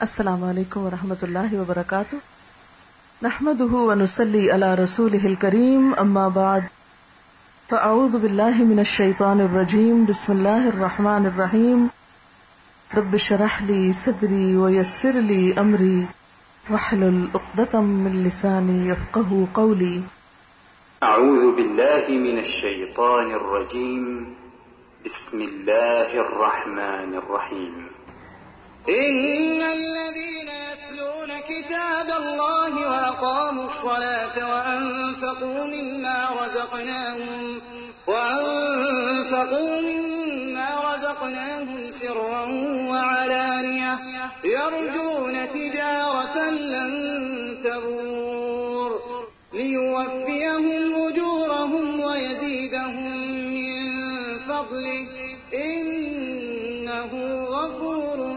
السلام علیکم ورحمۃ اللہ وبرکاتہ۔ نحمد ونسلی علی رسول کریم اما بعد۔ فاعوذ باللہ من الشیطان الرجیم، بسم اللہ الرحمن الرحیم۔ رب شرح لی صدری ویسر لی امری۔ وحلل اقدتم من لسانی یفقہ قولی۔ اعوذ باللہ من الشیطان الرجیم۔ بسم اللہ الرحمن الرحیم۔ إن الذين يتلون كتاب الله وأقاموا الصلاة وأنفقوا مما رزقناهم وأنفقوا مما رزقناهم سرا وعلانية يرجون تجارة لن تبور ليوفيهم أجورهم ويزيدهم من فضله إنه غفور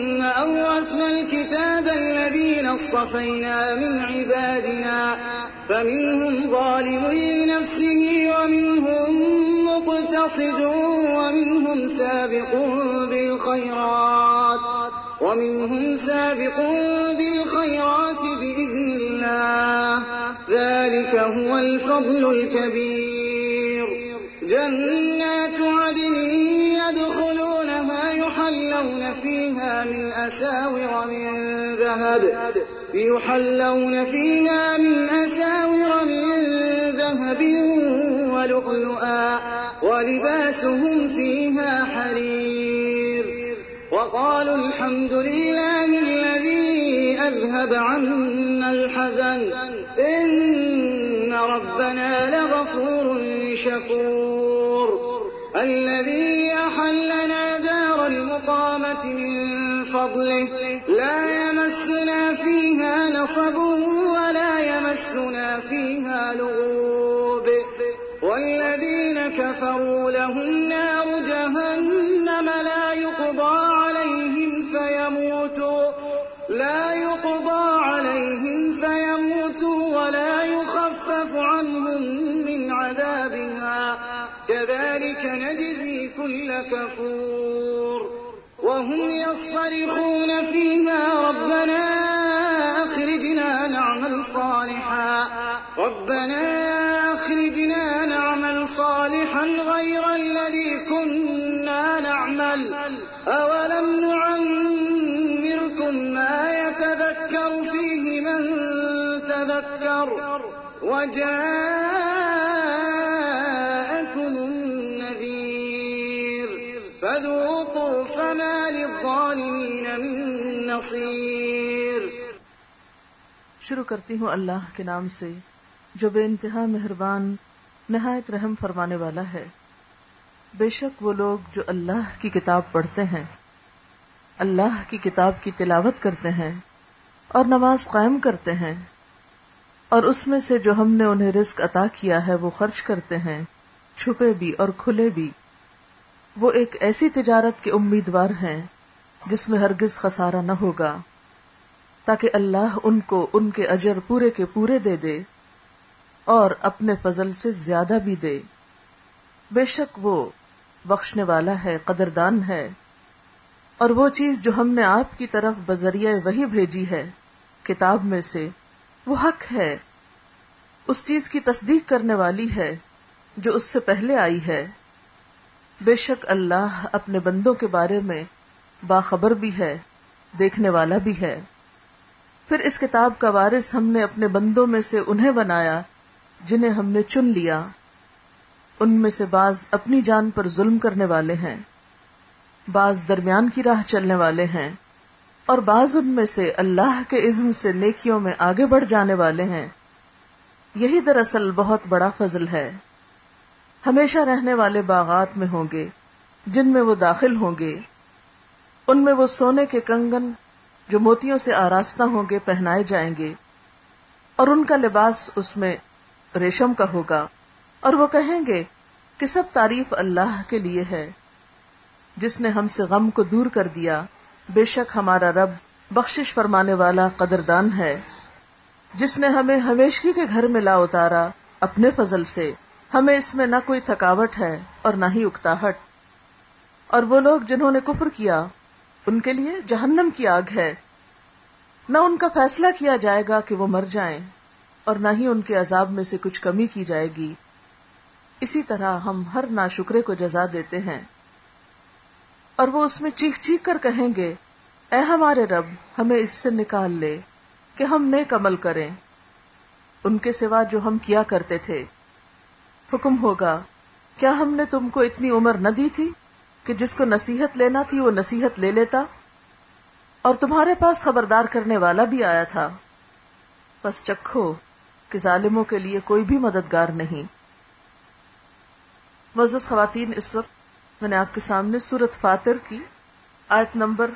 أورثنا الكتاب الذين اصطفينا من عبادنا فمنهم ظالم لنفسه ومنهم مقتصد ومنهم سابق بالخيرات ومنهم سابق بالخيرات بإذن الله. ذلك هو الفضل الكبير. جنات عدن يدخلونها يحلون فيها من أساور من ذهب، يحلون فيها من أساور من ذهب ولؤلؤا، ولباسهم فيها حرير. وقالوا الحمد لله الذي أذهب عنا الحزن. إن ربنا لغفور شكور. الذي أحلنا دار المقامة من فضله. لا يمسنا فيها نصب ولا يمسنا فيها لغوب. والذين كفروا لهم نار جهنم لا يقضى كل كفور وهم يصطرخون فيها ربنا أخرجنا نعمل صالحا ربنا أخرجنا نعمل صالحا غير الذي كنا نعمل أولم نعمركم ما يتذكر فيه من تذكر وجاءكم نصير شروع کرتی ہوں اللہ کے نام سے، جو بے انتہا مہربان، نہایت رحم فرمانے والا ہے۔ بے شک وہ لوگ جو اللہ کی کتاب پڑھتے ہیں، اللہ کی کتاب کی تلاوت کرتے ہیں اور نماز قائم کرتے ہیں، اور اس میں سے جو ہم نے انہیں رزق عطا کیا ہے، وہ خرچ کرتے ہیں، چھپے بھی اور کھلے بھی۔ وہ ایک ایسی تجارت کے امیدوار ہیں۔ جس میں ہرگز خسارہ نہ ہوگا، تاکہ اللہ ان کو ان کے اجر پورے کے پورے دے دے اور اپنے فضل سے زیادہ بھی دے۔ بے شک وہ بخشنے والا ہے، قدردان ہے۔ اور وہ چیز جو ہم نے آپ کی طرف بذریعہ وہی بھیجی ہے، کتاب میں سے، وہ حق ہے۔ اس چیز کی تصدیق کرنے والی ہے جو اس سے پہلے آئی ہے۔ بے شک اللہ اپنے بندوں کے بارے میں باخبر بھی ہے، دیکھنے والا بھی ہے۔ پھر اس کتاب کا وارث ہم نے اپنے بندوں میں سے انہیں بنایا، جنہیں ہم نے چن لیا۔ ان میں سے بعض اپنی جان پر ظلم کرنے والے ہیں، بعض درمیان کی راہ چلنے والے ہیں، اور بعض ان میں سے اللہ کے عزم سے نیکیوں میں آگے بڑھ جانے والے ہیں۔ یہی دراصل بہت بڑا فضل ہے۔ ہمیشہ رہنے والے باغات میں ہوں گے، جن میں وہ داخل ہوں گے۔ ان میں وہ سونے کے کنگن جو موتیوں سے آراستہ ہوں گے پہنائے جائیں گے، اور ان کا لباس اس میں ریشم کا ہوگا، اور وہ کہیں گے کہ سب تعریف اللہ کے لیے ہے، جس نے ہم سے غم کو دور کر دیا، بے شک ہمارا رب بخشش فرمانے والا قدردان ہے، جس نے ہمیں ہمیشگی کے گھر میں لا اتارا اپنے فضل سے، ہمیں اس میں نہ کوئی تھکاوٹ ہے اور نہ ہی اکتاہٹ۔ اور وہ لوگ جنہوں نے کفر کیا ان کے لیے جہنم کی آگ ہے۔ نہ ان کا فیصلہ کیا جائے گا کہ وہ مر جائیں، اور نہ ہی ان کے عذاب میں سے کچھ کمی کی جائے گی۔ اسی طرح ہم ہر ناشکرے کو جزا دیتے ہیں۔ اور وہ اس میں چیخ چیخ کر کہیں گے، اے ہمارے رب، ہمیں اس سے نکال لے کہ ہم نیک عمل کریں۔ ان کے سوا جو ہم کیا کرتے تھے۔ حکم ہوگا، کیا ہم نے تم کو اتنی عمر نہ دی تھی؟ کہ جس کو نصیحت لینا تھی وہ نصیحت لے لیتا اور تمہارے پاس خبردار کرنے والا بھی آیا تھا۔ بس چکھو کہ ظالموں کے لیے کوئی بھی مددگار نہیں۔ مزز خواتین، اس وقت میں نے آپ کے سامنے سورت فاتر کی، آیت نمبر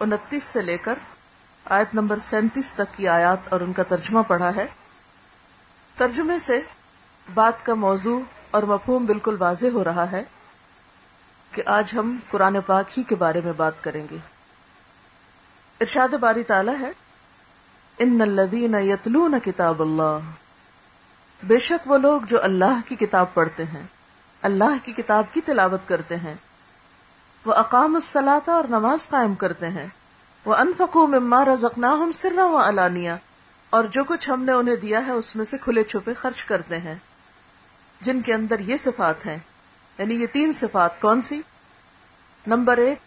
انتیس سے لے کر آیت نمبر سینتیس تک کی آیات اور ان کا ترجمہ پڑھا ہے۔ ترجمے سے بات کا موضوع اور مفہوم بالکل واضح ہو رہا ہے۔ کہ آج ہم قرآن پاک ہی کے بارے میں بات کریں گے۔ ارشاد باری تعالی ہے، ان الذین یتلون کتاب اللہ بے شک وہ لوگ جو اللہ کی کتاب پڑھتے ہیں، اللہ کی کتاب کی تلاوت کرتے ہیں۔ وہ اقام الصلاۃ اور نماز قائم کرتے ہیں۔ وہ انفقو مما رزقناہم سرا و علانیہ۔ اور جو کچھ ہم نے انہیں دیا ہے، اس میں سے کھلے چھپے خرچ کرتے ہیں۔ جن کے اندر یہ صفات ہیں یعنی یہ تین صفات کون سی؟ نمبر ایک،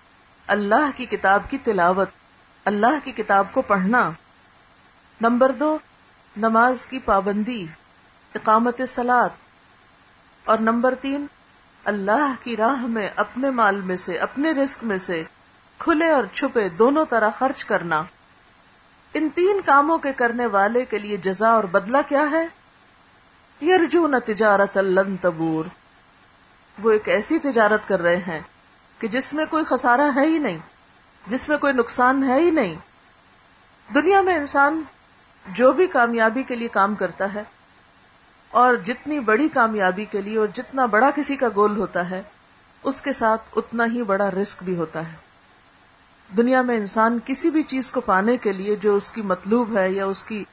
اللہ کی کتاب کی تلاوت، اللہ کی کتاب کو پڑھنا۔ نمبر دو، نماز کی پابندی، اقامت سلاد اور نمبر تین، اللہ کی راہ میں اپنے مال میں سے، اپنے رزق میں سے کھلے اور چھپے دونوں طرح خرچ کرنا۔ ان تین کاموں کے کرنے والے کے لیے جزا اور بدلہ کیا ہے؟ یرجون تجارت لن تبور۔ وہ ایک ایسی تجارت کر رہے ہیں کہ جس میں کوئی خسارہ ہے ہی نہیں، جس میں کوئی نقصان ہے ہی نہیں۔ دنیا میں انسان جو بھی کامیابی کے لیے کام کرتا ہے، اور جتنی بڑی کامیابی کے لیے اور جتنا بڑا کسی کا گول ہوتا ہے، اس کے ساتھ اتنا ہی بڑا رسک بھی ہوتا ہے۔ دنیا میں انسان کسی بھی چیز کو پانے کے لیے جو اس کی مطلوب ہے یا اس کی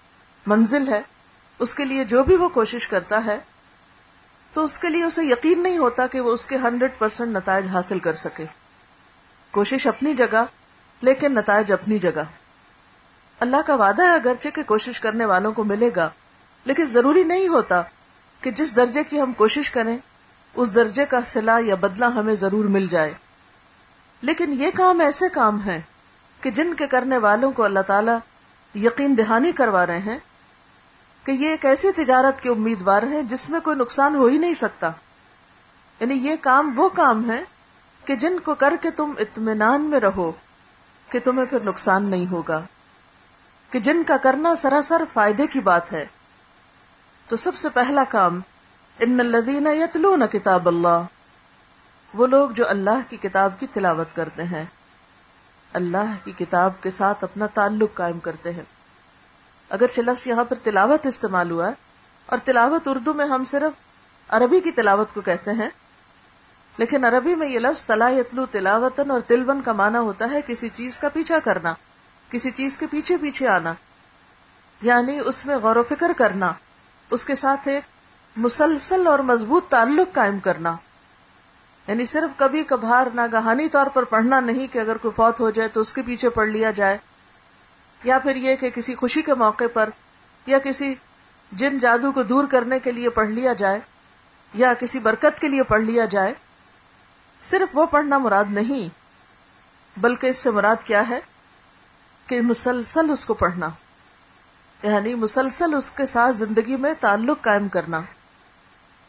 منزل ہے، اس کے لیے جو بھی وہ کوشش کرتا ہے تو اس کے لیے اسے یقین نہیں ہوتا کہ وہ اس کے ہنڈریڈ پرسینٹ نتائج حاصل کر سکے۔ کوشش اپنی جگہ، لیکن نتائج اپنی جگہ۔ اللہ کا وعدہ ہے اگرچہ کہ کوشش کرنے والوں کو ملے گا، لیکن ضروری نہیں ہوتا کہ جس درجے کی ہم کوشش کریں، اس درجے کا سلا یا بدلہ ہمیں ضرور مل جائے۔ لیکن یہ کام ایسے کام ہیں کہ جن کے کرنے والوں کو اللہ تعالی یقین دہانی کروا رہے ہیں کہ یہ ایک ایسی تجارت کے امیدوار ہیں جس میں کوئی نقصان ہو ہی نہیں سکتا۔ یعنی یہ کام وہ کام ہے کہ جن کو کر کے تم اطمینان میں رہو کہ تمہیں پھر نقصان نہیں ہوگا۔ کہ جن کا کرنا سراسر فائدے کی بات ہے۔ تو سب سے پہلا کام، ان الذین یتلون کتاب اللہ۔ وہ لوگ جو اللہ کی کتاب کی تلاوت کرتے ہیں۔ اللہ کی کتاب کے ساتھ اپنا تعلق قائم کرتے ہیں۔ اگر لفظ یہاں پر تلاوت استعمال ہوا ہے، اور تلاوت اردو میں ہم صرف عربی کی تلاوت کو کہتے ہیں، لیکن عربی میں یہ لفظ تلا یتلو تلاوتن اور تلون کا معنی ہوتا ہے کسی چیز کا پیچھا کرنا، کسی چیز کے پیچھے پیچھے آنا یعنی اس میں غور و فکر کرنا، اس کے ساتھ ایک مسلسل اور مضبوط تعلق قائم کرنا۔ یعنی صرف کبھی کبھار ناگہانی طور پر پڑھنا نہیں کہ اگر کوئی فوت ہو جائے تو اس کے پیچھے پڑھ لیا جائے۔ یا پھر یہ کہ کسی خوشی کے موقع پر یا کسی جن جادو کو دور کرنے کے لیے پڑھ لیا جائے یا کسی برکت کے لیے پڑھ لیا جائے، صرف وہ پڑھنا مراد نہیں، بلکہ اس سے مراد کیا ہے؟ کہ مسلسل اس کو پڑھنا یعنی مسلسل اس کے ساتھ زندگی میں تعلق قائم کرنا۔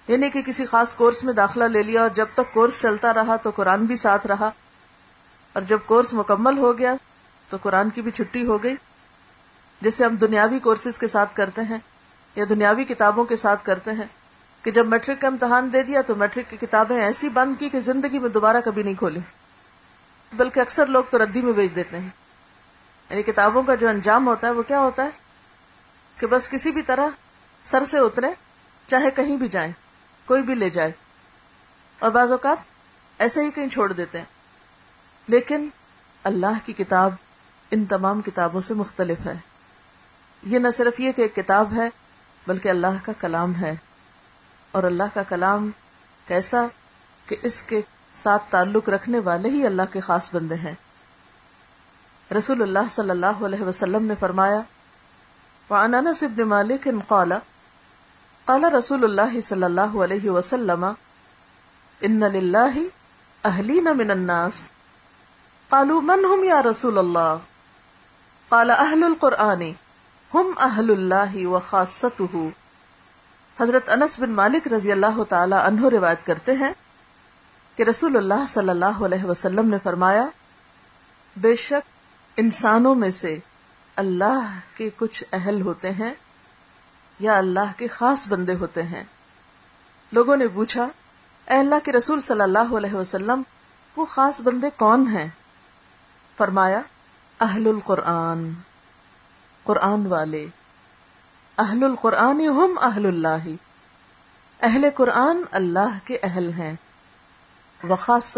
یعنی کہ کسی خاص کورس میں داخلہ لے لیا اور جب تک کورس چلتا رہا تو قرآن بھی ساتھ رہا، اور جب کورس مکمل ہو گیا تو قرآن کی بھی چھٹی ہو گئی۔ جسے ہم دنیاوی کورسز کے ساتھ کرتے ہیں یا دنیاوی کتابوں کے ساتھ کرتے ہیں کہ جب میٹرک کا امتحان دے دیا تو میٹرک کی کتابیں ایسی بند کی کہ زندگی میں دوبارہ کبھی نہیں کھولی بلکہ اکثر لوگ تو ردی میں بیچ دیتے ہیں۔ یعنی کتابوں کا جو انجام ہوتا ہے وہ کیا ہوتا ہے؟ کہ بس کسی بھی طرح سر سے اترے، چاہے کہیں بھی جائیں، کوئی بھی لے جائے۔ اور بعض اوقات ایسے ہی کہیں چھوڑ دیتے ہیں۔ لیکن اللہ کی کتاب ان تمام کتابوں سے مختلف ہے۔ یہ نہ صرف یہ کہ ایک کتاب ہے، بلکہ اللہ کا کلام ہے۔ اور اللہ کا کلام کیسا کہ اس کے ساتھ تعلق رکھنے والے ہی اللہ کے خاص بندے ہیں۔ رسول اللہ صلی اللہ علیہ وسلم نے فرمایا، وعن انس بن مالک قال قال رسول اللہ صلی اللہ علیہ وسلم ان للہ اہلین من الناس۔ قالوا، من هم یا رسول اللہ؟ قال اہل القرآن ہم اہل اللہ وخاصته حضرت انس بن مالک رضی اللہ تعالی عنہ روایت کرتے ہیں کہ رسول اللہ صلی اللہ علیہ وسلم نے فرمایا، بے شک انسانوں میں سے اللہ کے کچھ اہل ہوتے ہیں یا اللہ کے خاص بندے ہوتے ہیں۔ لوگوں نے پوچھا، اے اللہ کے رسول صلی اللہ علیہ وسلم، وہ خاص بندے کون ہیں؟ فرمایا اہل القرآن، قرآن والے۔ اہل القرآن ہم اہل اللہ۔ اہل قرآن اللہ کے اہل ہیں۔ وخاص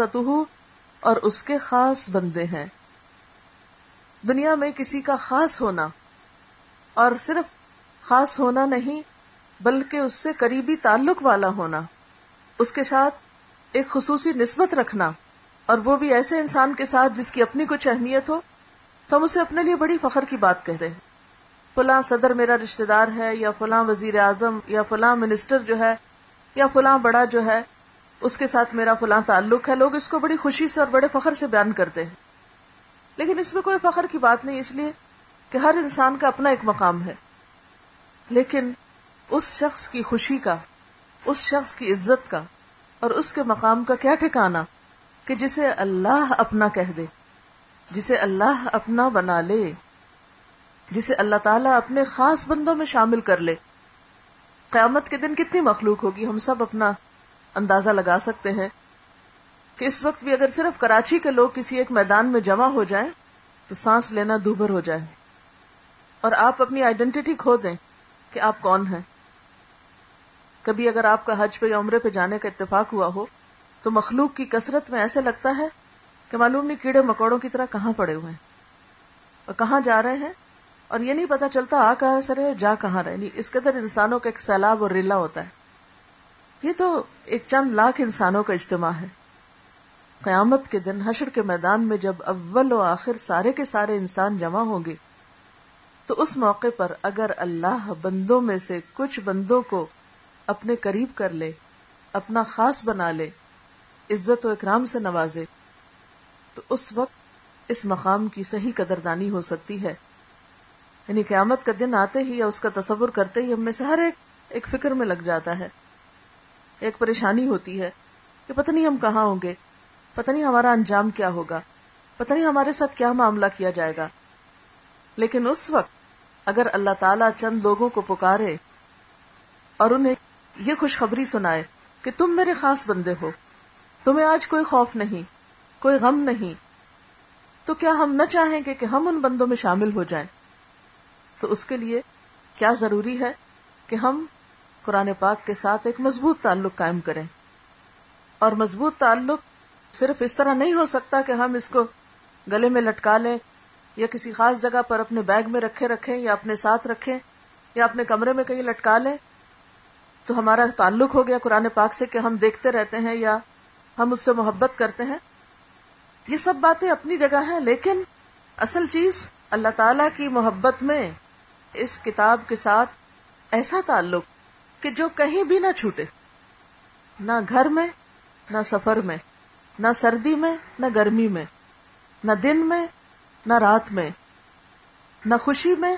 اور اس کے خاص بندے ہیں۔ دنیا میں کسی کا خاص ہونا اور صرف خاص ہونا نہیں، بلکہ اس سے قریبی تعلق والا ہونا، اس کے ساتھ ایک خصوصی نسبت رکھنا اور وہ بھی ایسے انسان کے ساتھ جس کی اپنی کچھ اہمیت ہو۔ تو ہم اسے اپنے لیے بڑی فخر کی بات کہتے ہیں۔ فلاں صدر میرا رشتہ دار ہے یا فلاں وزیر اعظم یا فلاں منسٹر جو ہے یا فلاں بڑا جو ہے، اس کے ساتھ میرا فلاں تعلق ہے۔ لوگ اس کو بڑی خوشی سے اور بڑے فخر سے بیان کرتے ہیں۔ لیکن اس میں کوئی فخر کی بات نہیں، اس لیے کہ ہر انسان کا اپنا ایک مقام ہے۔ لیکن اس شخص کی خوشی کا، اس شخص کی عزت کا اور اس کے مقام کا کیا ٹھکانا کہ جسے اللہ اپنا کہہ دے۔ جسے اللہ اپنا بنا لے، جسے اللہ تعالیٰ اپنے خاص بندوں میں شامل کر لے۔ قیامت کے دن کتنی مخلوق ہوگی، ہم سب اپنا اندازہ لگا سکتے ہیں کہ اس وقت بھی اگر صرف کراچی کے لوگ کسی ایک میدان میں جمع ہو جائیں، تو سانس لینا دوبر ہو جائے۔ اور آپ اپنی آئیڈینٹی کھو دیں کہ آپ کون ہیں۔ کبھی اگر آپ کا حج پہ یا عمرے پہ جانے کا اتفاق ہوا ہو، تو مخلوق کی کثرت میں ایسے لگتا ہے کہ معلوم نہیں کیڑے مکوڑوں کی طرح کہاں پڑے ہوئے ہیں اور کہاں جا رہے ہیں اور یہ نہیں پتا چلتا آ کہاں سر جا کہاں رہے نہیں یعنی اس قدر انسانوں کا ایک سیلاب اور ریلا ہوتا ہے۔ یہ تو ایک چند لاکھ انسانوں کا اجتماع ہے۔ قیامت کے دن، حشر کے میدان میں جب اول و آخر سارے کے سارے انسان جمع ہوں گے، تو اس موقع پر اگر اللہ بندوں میں سے کچھ بندوں کو اپنے قریب کر لے، اپنا خاص بنا لے، عزت و اکرام سے نوازے تو اس وقت اس مقام کی صحیح قدردانی ہو سکتی ہے۔ یعنی قیامت کا دن آتے ہی یا اس کا تصور کرتے ہی ہم میں سے ہر ایک ایک فکر میں لگ جاتا ہے۔ ایک پریشانی ہوتی ہے کہ پتہ نہیں ہم کہاں ہوں گے، پتہ نہیں ہمارا انجام کیا ہوگا، پتہ نہیں ہمارے ساتھ کیا معاملہ کیا جائے گا۔ لیکن اس وقت اگر اللہ تعالی چند لوگوں کو پکارے اور انہیں یہ خوشخبری سنائے کہ تم میرے خاص بندے ہو، تمہیں آج کوئی خوف نہیں کوئی غم نہیں۔ تو کیا ہم نہ چاہیں گے کہ ہم ان بندوں میں شامل ہو جائیں؟ تو اس کے لیے کیا ضروری ہے کہ ہم قرآن پاک کے ساتھ ایک مضبوط تعلق قائم کریں؟ اور مضبوط تعلق صرف اس طرح نہیں ہو سکتا کہ ہم اس کو گلے میں لٹکا لیں یا کسی خاص جگہ پر اپنے بیگ میں رکھے رکھیں یا اپنے ساتھ رکھیں یا اپنے کمرے میں کہیں لٹکا لیں۔ تو ہمارا تعلق ہو گیا قرآن پاک سے کہ ہم دیکھتے رہتے ہیں یا ہم اس سے محبت کرتے ہیں۔ یہ سب باتیں اپنی جگہ ہیں، لیکن اصل چیز اللہ تعالی کی محبت میں اس کتاب کے ساتھ ایسا تعلق کہ جو کہیں بھی نہ چھوٹے۔ نہ گھر میں، نہ سفر میں، نہ سردی میں، نہ گرمی میں، نہ دن میں، نہ رات میں، نہ خوشی میں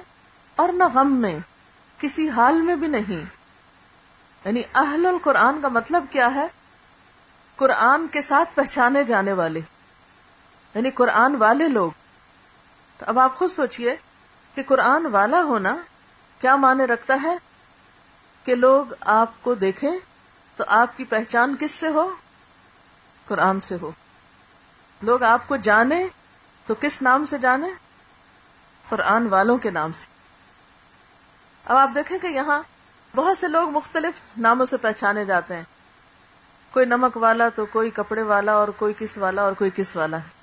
اور نہ غم میں، کسی حال میں بھی نہیں۔ یعنی اہل القرآن کا مطلب کیا ہے؟ قرآن کے ساتھ پہچانے جانے والے۔ یعنی قرآن والے لوگ۔ تو اب آپ خود سوچئے کہ قرآن والا ہونا کیا معنی رکھتا ہے؟ کہ لوگ آپ کو دیکھیں تو آپ کی پہچان کس سے ہو؟ قرآن سے ہو۔ لوگ آپ کو جانے تو کس نام سے جانے قرآن والوں کے نام سے۔ اب آپ دیکھیں کہ یہاں بہت سے لوگ مختلف ناموں سے پہچانے جاتے ہیں۔ کوئی نمک والا تو کوئی کپڑے والا اور کوئی کس والا اور کوئی کس والا ہے۔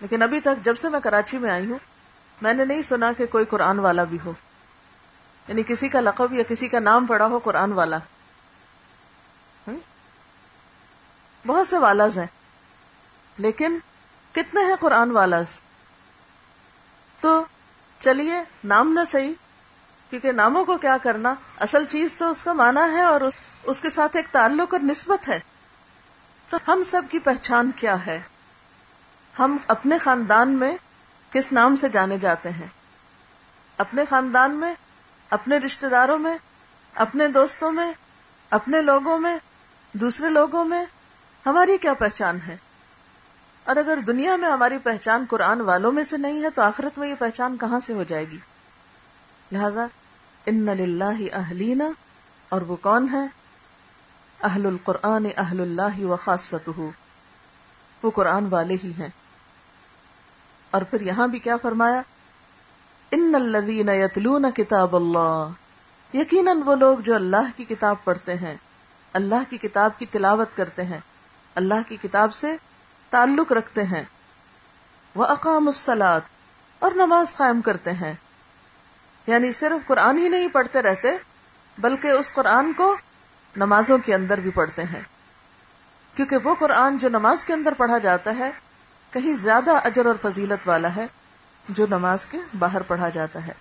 لیکن ابھی تک جب سے میں کراچی میں آئی ہوں، میں نے نہیں سنا کہ کوئی قرآن والا بھی ہو۔ یعنی کسی کا لقب یا کسی کا نام پڑا ہو قرآن والا۔ بہت سے والاز ہیں۔ لیکن کتنے ہیں قرآن والاز؟ تو چلیے، نام نہ صحیح، کیونکہ ناموں کو کیا کرنا؟ اصل چیز تو اس کا مانا ہے اور اس کے ساتھ ایک تعلق اور نسبت ہے۔ تو ہم سب کی پہچان کیا ہے؟ ہم اپنے خاندان میں کس نام سے جانے جاتے ہیں؟ اپنے خاندان میں، اپنے رشتے داروں میں، اپنے دوستوں میں، اپنے لوگوں میں، دوسرے لوگوں میں ہماری کیا پہچان ہے؟ اور اگر دنیا میں ہماری پہچان قرآن والوں میں سے نہیں ہے تو آخرت میں یہ پہچان کہاں سے ہو جائے گی؟ لہذا ان اہلینا اور وہ کون ہے؟ اہل القرآن اہل اللہ و خاص وہ قرآن والے ہی ہیں۔ اور پھر یہاں بھی کیا فرمایا؟ ان الذین یتلون کتاب اللہ، یقیناً وہ لوگ جو اللہ کی کتاب پڑھتے ہیں، اللہ کی کتاب کی تلاوت کرتے ہیں، اللہ کی کتاب سے تعلق رکھتے ہیں وہ اقام السلاد اور نماز قائم کرتے ہیں۔ یعنی صرف قرآن ہی نہیں پڑھتے رہتے، بلکہ اس قرآن کو نمازوں کے اندر بھی پڑھتے ہیں۔ کیونکہ وہ قرآن جو نماز کے اندر پڑھا جاتا ہے کہیں زیادہ اجر اور فضیلت والا ہے جو نماز کے باہر پڑھا جاتا ہے۔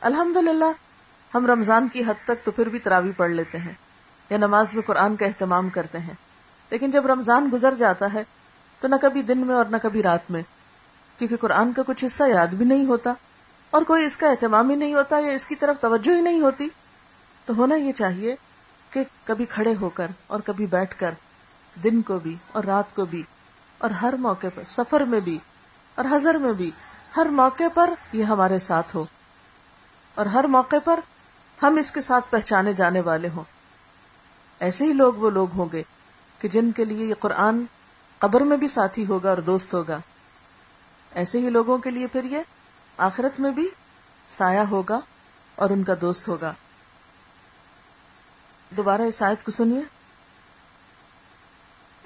الحمد ہم رمضان کی حد تک تو پھر بھی تراوی پڑھ لیتے ہیں یا نماز میں قرآن کا اہتمام کرتے ہیں۔ لیکن جب رمضان گزر جاتا ہے تو نہ کبھی دن میں اور نہ کبھی رات میں، کیونکہ قرآن کا کچھ حصہ یاد بھی نہیں ہوتا اور کوئی اس کا اہتمام ہی نہیں ہوتا یا اس کی طرف توجہ ہی نہیں ہوتی، تو ہونا یہ چاہیے کہ کبھی کھڑے ہو کر اور کبھی بیٹھ کر دن کو بھی اور رات کو بھی اور ہر موقع پر، سفر میں بھی، اور ہزر میں بھی، ہر موقع پر یہ ہمارے ساتھ ہو۔ اور ہر موقع پر ہم اس کے ساتھ پہچانے جانے والے ہوں۔ ایسے ہی لوگ وہ لوگ ہوں گے کہ جن کے لیے یہ قرآن قبر میں بھی ساتھی ہوگا اور دوست ہوگا۔ ایسے ہی لوگوں کے لیے پھر یہ آخرت میں بھی سایہ ہوگا اور ان کا دوست ہوگا۔ دوبارہ اس آیت کو سنیے۔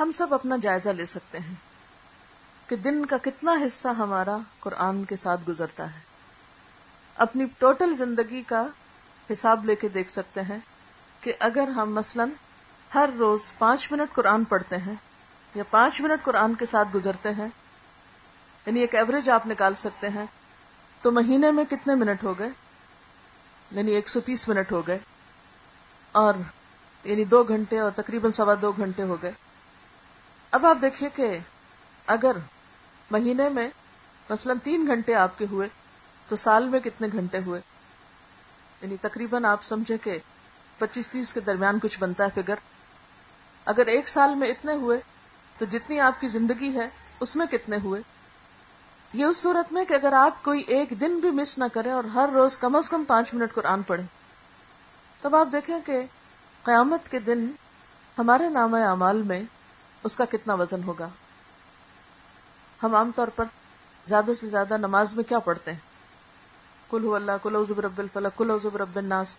ہم سب اپنا جائزہ لے سکتے ہیں کہ دن کا کتنا حصہ ہمارا قرآن کے ساتھ گزرتا ہے۔ اپنی ٹوٹل زندگی کا حساب لے کے دیکھ سکتے ہیں کہ اگر ہم مثلا ہر روز پانچ منٹ قرآن پڑھتے ہیں یا پانچ منٹ قرآن کے ساتھ گزرتے ہیں یعنی ایک ایوریج آپ نکال سکتے ہیں، تو مہینے میں کتنے منٹ ہو گئے؟ یعنی ایک سو تیس منٹ ہو گئے، اور یعنی دو گھنٹے اور تقریباً سوا دو گھنٹے ہو گئے۔ اب آپ دیکھیے کہ اگر مہینے میں مثلا تین گھنٹے آپ کے ہوئے، تو سال میں کتنے گھنٹے ہوئے؟ یعنی تقریباً آپ سمجھے کہ پچیس تیس کے درمیان کچھ بنتا ہے فگر۔ اگر ایک سال میں اتنے ہوئے، تو جتنی آپ کی زندگی ہے، اس میں کتنے ہوئے؟ یہ اس صورت میں کہ اگر آپ کوئی ایک دن بھی مس نہ کریں اور ہر روز کم از کم پانچ منٹ قرآن پڑھیں، تب آپ دیکھیں کہ قیامت کے دن ہمارے نام اعمال میں اس کا کتنا وزن ہوگا؟ ہم عام طور پر زیادہ سے زیادہ نماز میں کیا پڑھتے ہیں؟ کل اللہ کل رب الفلق کل رب الناس۔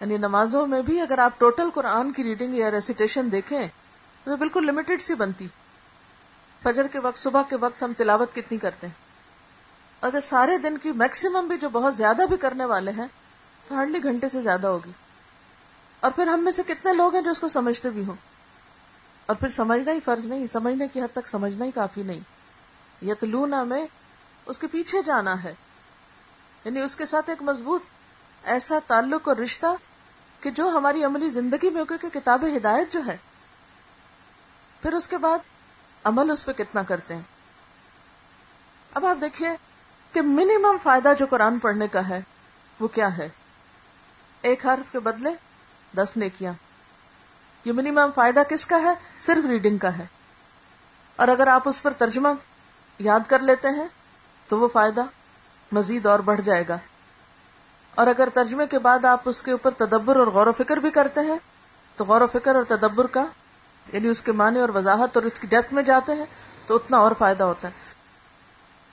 یعنی نمازوں میں بھی اگر آپ ٹوٹل قرآن کی ریڈنگ یا ریسیٹیشن دیکھیں، تو بالکل لمیٹڈ سی بنتی۔ فجر کے وقت، صبح کے وقت ہم تلاوت کتنی کرتے ہیں؟ اگر سارے دن کی میکسیمم بھی جو بہت زیادہ بھی کرنے والے ہیں، تو ہارڈلی گھنٹے سے زیادہ ہوگی۔ اور پھر ہم میں سے کتنے لوگ ہیں جو اس کو سمجھتے بھی ہوں؟ اور پھر سمجھنا ہی فرض نہیں، سمجھنے کی حد تک سمجھنا ہی کافی نہیں۔ یتلونا میں اس کے پیچھے جانا ہے۔ یعنی اس کے ساتھ ایک مضبوط ایسا تعلق اور رشتہ کہ جو ہماری عملی زندگی میں کہ کتاب ہدایت جو ہے، پھر اس کے بعد عمل اس پہ کتنا کرتے ہیں۔ اب آپ دیکھیے کہ منیمم فائدہ جو قرآن پڑھنے کا ہے، وہ کیا ہے؟ ایک حرف کے بدلے دس نیکیاں۔ یہ منیمم فائدہ کس کا ہے؟ صرف ریڈنگ کا ہے۔ اور اگر آپ اس پر ترجمہ یاد کر لیتے ہیں، تو وہ فائدہ مزید اور بڑھ جائے گا۔ اور اگر ترجمے کے بعد آپ اس کے اوپر تدبر اور غور و فکر بھی کرتے ہیں، تو غور و فکر اور تدبر کا یعنی اس کے معنی اور وضاحت اور اس کی ڈیپتھ میں جاتے ہیں، تو اتنا اور فائدہ ہوتا ہے۔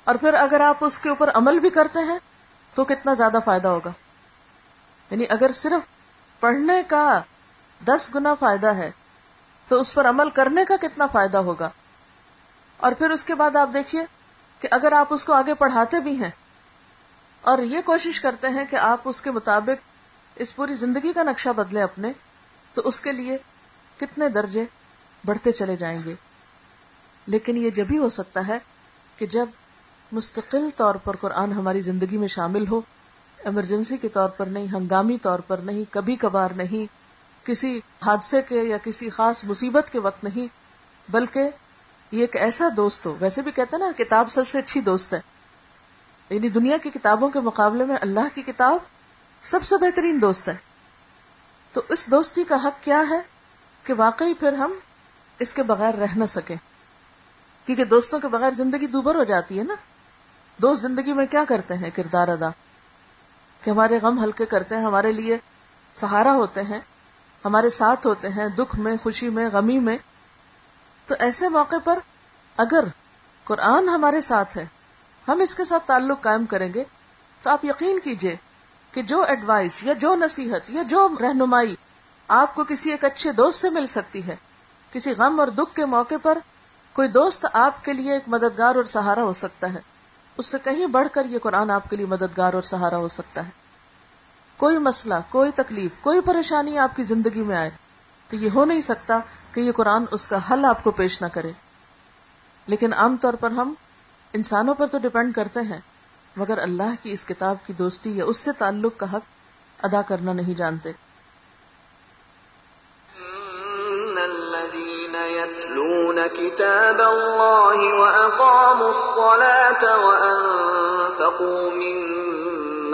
اور پھر اگر آپ اس کے اوپر عمل بھی کرتے ہیں، تو کتنا زیادہ فائدہ ہوگا۔ یعنی اگر صرف پڑھنے کا دس گنا فائدہ ہے، تو اس پر عمل کرنے کا کتنا فائدہ ہوگا؟ اور پھر اس کے بعد آپ دیکھیے کہ اگر آپ اس کو آگے پڑھاتے بھی ہیں، اور یہ کوشش کرتے ہیں کہ آپ اس کے مطابق اس پوری زندگی کا نقشہ بدلیں اپنے، تو اس کے لیے کتنے درجے بڑھتے چلے جائیں گے؟ لیکن یہ جب ہی ہو سکتا ہے کہ جب مستقل طور پر قرآن ہماری زندگی میں شامل ہو ایمرجنسی کے طور پر نہیں، ہنگامی طور پر نہیں، کبھی کبھار نہیں کسی حادثے کے یا کسی خاص مصیبت کے وقت نہیں، بلکہ یہ ایک ایسا دوست ہو۔ ویسے بھی کہتے ہیں نا، کتاب سب سے اچھی دوست ہے۔ یعنی دنیا کی کتابوں کے مقابلے میں اللہ کی کتاب سب سے بہترین دوست ہے۔ تو اس دوستی کا حق کیا ہے کہ واقعی پھر ہم اس کے بغیر رہ نہ سکیں؟ کیونکہ دوستوں کے بغیر زندگی دوبر ہو جاتی ہے نا۔ دوست زندگی میں کیا کرتے ہیں؟ کردار ادا۔ کہ ہمارے غم ہلکے کرتے ہیں، ہمارے لیے سہارا ہوتے ہیں۔ ہمارے ساتھ ہوتے ہیں، دکھ میں، خوشی میں، غمی میں۔ تو ایسے موقع پر اگر قرآن ہمارے ساتھ ہے، ہم اس کے ساتھ تعلق قائم کریں گے، تو آپ یقین کیجیے کہ جو ایڈوائس یا جو نصیحت یا جو رہنمائی آپ کو کسی ایک اچھے دوست سے مل سکتی ہے، کسی غم اور دکھ کے موقع پر کوئی دوست آپ کے لیے ایک مددگار اور سہارا ہو سکتا ہے۔ اس سے کہیں بڑھ کر یہ قرآن آپ کے لیے مددگار اور سہارا ہو سکتا ہے۔ کوئی مسئلہ، کوئی تکلیف، کوئی پریشانی آپ کی زندگی میں آئے تو یہ ہو نہیں سکتا کہ یہ قرآن اس کا حل آپ کو پیش نہ کرے۔ لیکن عام طور پر ہم انسانوں پر تو ڈپینڈ کرتے ہیں، مگر اللہ کی اس کتاب کی دوستی یا اس سے تعلق کا حق ادا کرنا نہیں جانتے۔ كتاب الله وأقاموا الصلاة وأنفقوا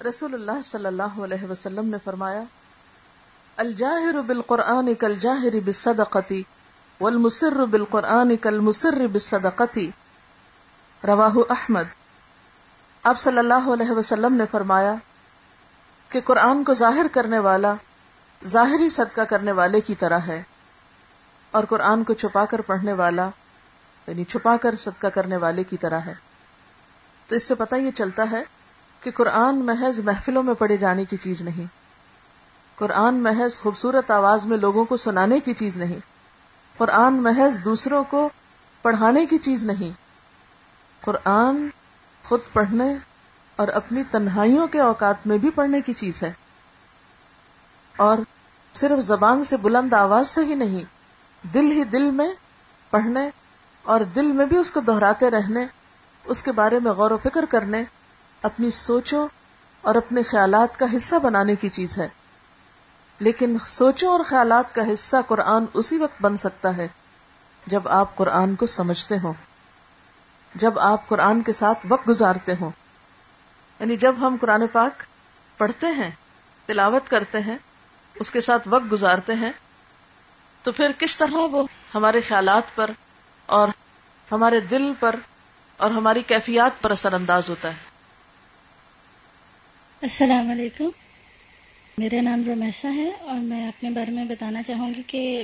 رسول اللہ صلی اللہ علیہ وسلم نے فرمایا، الجاہر بالقرآن کل جاہر بالصدقتی والمسر بالقرآن کل مسر بالصدقتی۔ رواہ احمد۔ آپ صلی اللہ علیہ وسلم نے فرمایا کہ قرآن کو ظاہر کرنے والا ظاہری صدقہ کرنے والے کی طرح ہے، اور قرآن کو چھپا کر پڑھنے والا یعنی چھپا کر صدقہ کرنے والے کی طرح ہے۔ تو اس سے پتہ یہ چلتا ہے کہ قرآن محض محفلوں میں پڑے جانے کی چیز نہیں۔ قرآن محض خوبصورت آواز میں لوگوں کو سنانے کی چیز نہیں۔ قرآن محض دوسروں کو پڑھانے کی چیز نہیں۔ قرآن خود پڑھنے اور اپنی تنہائیوں کے اوقات میں بھی پڑھنے کی چیز ہے۔ اور صرف زبان سے بلند آواز سے ہی نہیں، دل ہی دل میں پڑھنے اور دل میں بھی اس کو دہراتے رہنے، اس کے بارے میں غور و فکر کرنے اپنی سوچوں اور اپنے خیالات کا حصہ بنانے کی چیز ہے۔ لیکن سوچوں اور خیالات کا حصہ قرآن اسی وقت بن سکتا ہے جب آپ قرآن کو سمجھتے ہوں۔ جب آپ قرآن کے ساتھ وقت گزارتے ہوں۔ یعنی جب ہم قرآن پاک پڑھتے ہیں، تلاوت کرتے ہیں، اس کے ساتھ وقت گزارتے ہیں، تو پھر کس طرح وہ ہمارے خیالات پر اور ہمارے دل پر اور ہماری کیفیات پر اثر انداز ہوتا ہے۔ السلام علیکم۔ میرا نام رومیسا ہے اور میں اپنے بارے میں بتانا چاہوں گی کہ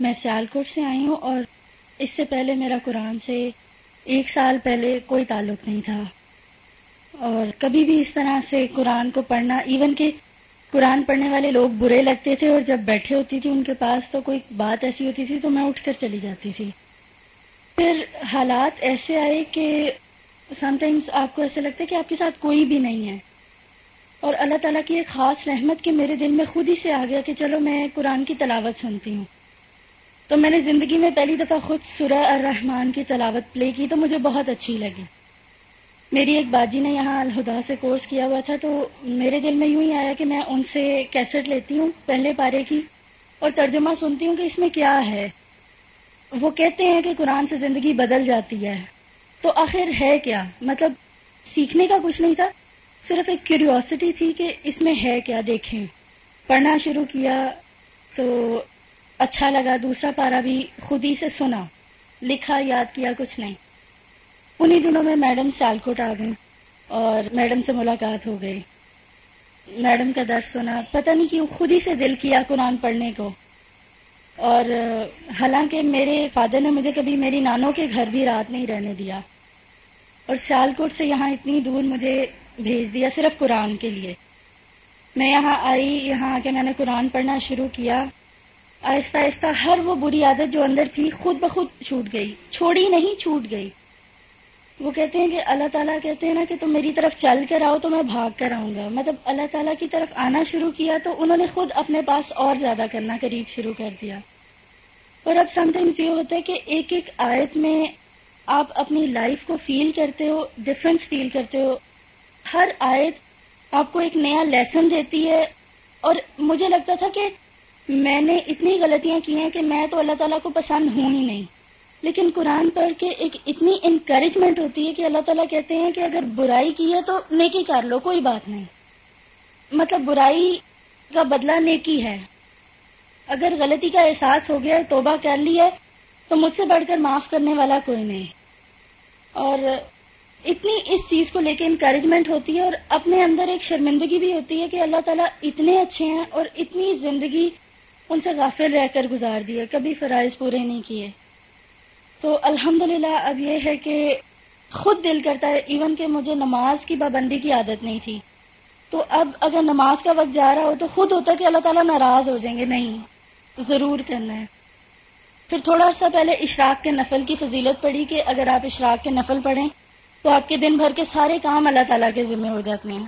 میں سیال کوٹ سے آئی ہوں اور اس سے پہلے میرا قرآن سے ایک سال پہلے کوئی تعلق نہیں تھا۔ اور کبھی بھی اس طرح سے قرآن کو پڑھنا، ایون کہ قرآن پڑھنے والے لوگ برے لگتے تھے اور جب بیٹھے ہوتی تھی ان کے پاس تو کوئی بات ایسی ہوتی تھی تو میں اٹھ کر چلی جاتی تھی۔ پھر حالات ایسے آئے کہ سم ٹائمس آپ کو ایسا لگتا ہے کہ آپ کے ساتھ کوئی بھی نہیں ہے۔ اور اللہ تعالیٰ کی ایک خاص رحمت کہ میرے دل میں خود ہی سے آ گیا کہ چلو میں قرآن کی تلاوت سنتی ہوں۔ تو میں نے زندگی میں پہلی دفعہ خود سورہ الرحمن کی تلاوت پلے کی تو مجھے بہت اچھی لگی۔ میری ایک باجی نے یہاں الہدا سے کورس کیا ہوا تھا تو میرے دل میں یوں ہی آیا کہ میں ان سے کیسٹ لیتی ہوں پہلے پارے کی اور ترجمہ سنتی ہوں کہ اس میں کیا ہے۔ وہ کہتے ہیں کہ قرآن سے زندگی بدل جاتی ہے۔ تو آخر ہے کیا؟ مطلب سیکھنے کا کچھ نہیں تھا؟ صرف ایک کیوریوسٹی تھی کہ اس میں ہے کیا دیکھیں۔ پڑھنا شروع کیا تو اچھا لگا، دوسرا پارا بھی خود ہی سے سنا، لکھا، یاد کیا، کچھ نہیں۔ انہی دنوں میں میڈم سیالکوٹ آ گئی اور میڈم سے ملاقات ہو گئی۔ میڈم کا درس سنا، پتہ نہیں کیوں خود ہی سے دل کیا قرآن پڑھنے کو۔ اور حالانکہ میرے فادر نے مجھے کبھی میری نانوں کے گھر بھی رات نہیں رہنے دیا۔ اور سیالکوٹ سے یہاں اتنی دور مجھے بھیج دیا صرف قرآن کے لیے۔ میں یہاں آئی، یہاں آ کے میں نے قرآن پڑھنا شروع کیا۔ آہستہ آہستہ ہر وہ بری عادت جو اندر تھی خود بخود چھوٹ گئی۔ چھوڑی نہیں، چھوٹ گئی۔ وہ کہتے ہیں کہ اللہ تعالیٰ کہتے ہیں نا کہ تم میری طرف چل کر آؤ تو میں بھاگ کر آؤں گا۔ مطلب اللہ تعالیٰ کی طرف آنا شروع کیا تو انہوں نے خود اپنے پاس اور زیادہ کرنا قریب شروع کر دیا۔ اور اب سم ٹائمز یہ ہوتا ہے کہ ایک ایک آیت میں آپ اپنی لائف کو فیل کرتے ہو ڈفرینس فیل کرتے ہو۔ ہر آیت آپ کو ایک نیا لیسن دیتی ہے اور مجھے لگتا تھا کہ میں نے اتنی غلطیاں کی ہیں کہ میں تو اللہ تعالیٰ کو پسند ہوں ہی نہیں۔ لیکن قرآن پڑھ کے ایک اتنی انکریجمنٹ ہوتی ہے کہ اللہ تعالیٰ کہتے ہیں کہ اگر برائی کی ہے تو نیکی کر لو، کوئی بات نہیں۔ مطلب برائی کا بدلہ نیکی ہے۔ اگر غلطی کا احساس ہو گیا، توبہ کر لی ہے، تو مجھ سے بڑھ کر معاف کرنے والا کوئی نہیں۔ اور اتنی اس چیز کو لے کے انکریجمنٹ ہوتی ہے اور اپنے اندر ایک شرمندگی بھی ہوتی ہے کہ اللہ تعالیٰ اتنے اچھے ہیں اور اتنی زندگی ان سے غافل رہ کر گزار دی ہے، کبھی فرائض پورے نہیں کیے۔ تو الحمد اب یہ ہے کہ خود دل کرتا ہے ایون کہ مجھے نماز کی پابندی کی عادت نہیں تھی۔ تو اب اگر نماز کا وقت جا رہا ہو تو خود ہوتا ہے کہ اللہ تعالیٰ ناراض ہو جائیں گے، نہیں، ضرور کرنا ہے۔ پھر تھوڑا سا پہلے اشراق کے نفل کی فضیلت پڑی کہ اگر آپ اشراق کے نفل پڑھیں تو آپ کے دن بھر کے سارے کام اللہ تعالیٰ کے ذمہ ہو جاتے ہیں۔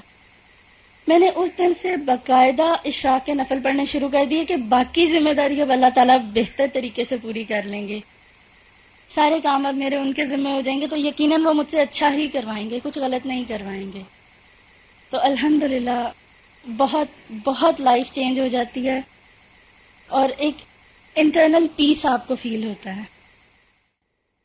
میں نے اس دن سے باقاعدہ اشراق کے نفل پڑھنے شروع کر دیے کہ باقی ذمہ داری اب اللہ تعالیٰ بہتر طریقے سے پوری کر لیں گے۔ سارے کام اب میرے ان کے ذمہ ہو جائیں گے تو یقیناً وہ مجھ سے اچھا ہی کروائیں گے، کچھ غلط نہیں کروائیں گے۔ تو الحمد بہت بہت لائف چینج ہو جاتی ہے اور ایک انٹرنل پیس آپ کو فیل ہوتا ہے۔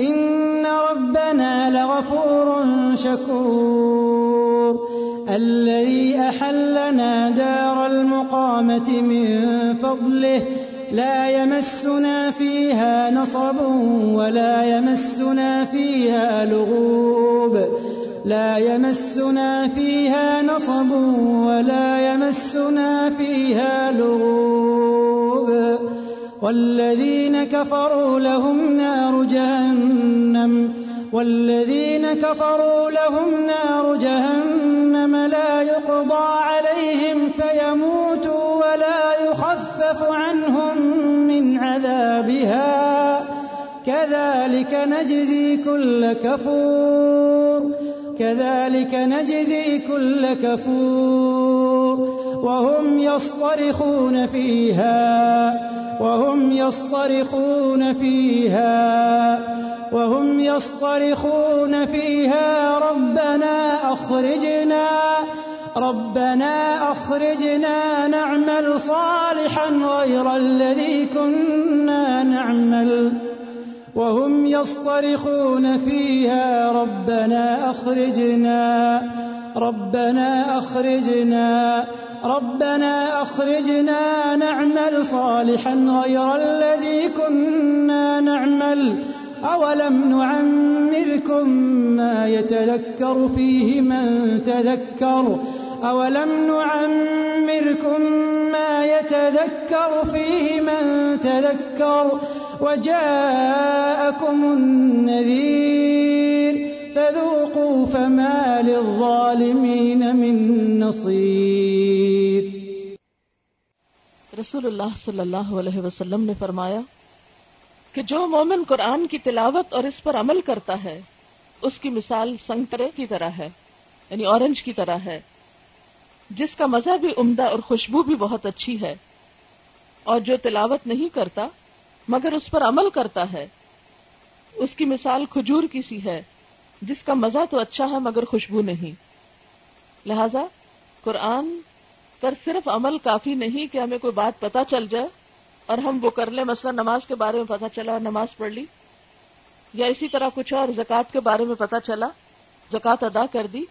إن ربنا لغفور شكور الذي أحلنا دار المقامة من فضله لا يمسنا فيها نصب ولا يمسنا فيها لغوب لا يمسنا فيها نصب ولا يمسنا فيها لغوب والذين كفروا لهم نار جهنم والذين كفروا لهم نار جهنم لا يقضى عليهم فيموتوا ولا يخفف عنهم من عذابها كذلك نجزي كل كفور كذلك نجزي كل كفور وهم يصطرخون فيها وهم يصطرخون فيها، وهم يصطرخون فيها. ربنا أخرجنا ربنا أخرجنا نعمل صالحا غير الذي كنا نعمل. وهم يصطرخون فيها. ربنا أخرجنا. ربنا أخرجنا ربنا أخرجنا نعمل صالحا غير الذي كنا نعمل. أولم نعمركم ما يتذكر فيه من تذكر؟ أولم نعمركم ما يتذكر فيه من تذكر؟ وجاءكم النذير. فذوقوا فما للظالمين من نصير. رسول اللہ صلی اللہ علیہ وسلم نے فرمایا کہ جو مومن قرآن کی تلاوت اور اس پر عمل کرتا ہے، اس کی مثال سنگترے کی طرح ہے یعنی اورنج کی طرح ہے، جس کا مزہ بھی عمدہ اور خوشبو بھی بہت اچھی ہے، اور جو تلاوت نہیں کرتا مگر اس پر عمل کرتا ہے، اس کی مثال کھجور کی سی ہے۔ جس کا مزہ تو اچھا ہے مگر خوشبو نہیں۔ لہذا قرآن پر صرف عمل کافی نہیں کہ ہمیں کوئی بات پتا چل جائے اور ہم وہ کر لیں، مثلا نماز کے بارے میں پتا چلا اور نماز پڑھ لی، یا اسی طرح کچھ اور زکوٰۃ کے بارے میں پتا چلا، زکوٰۃ ادا کر دی،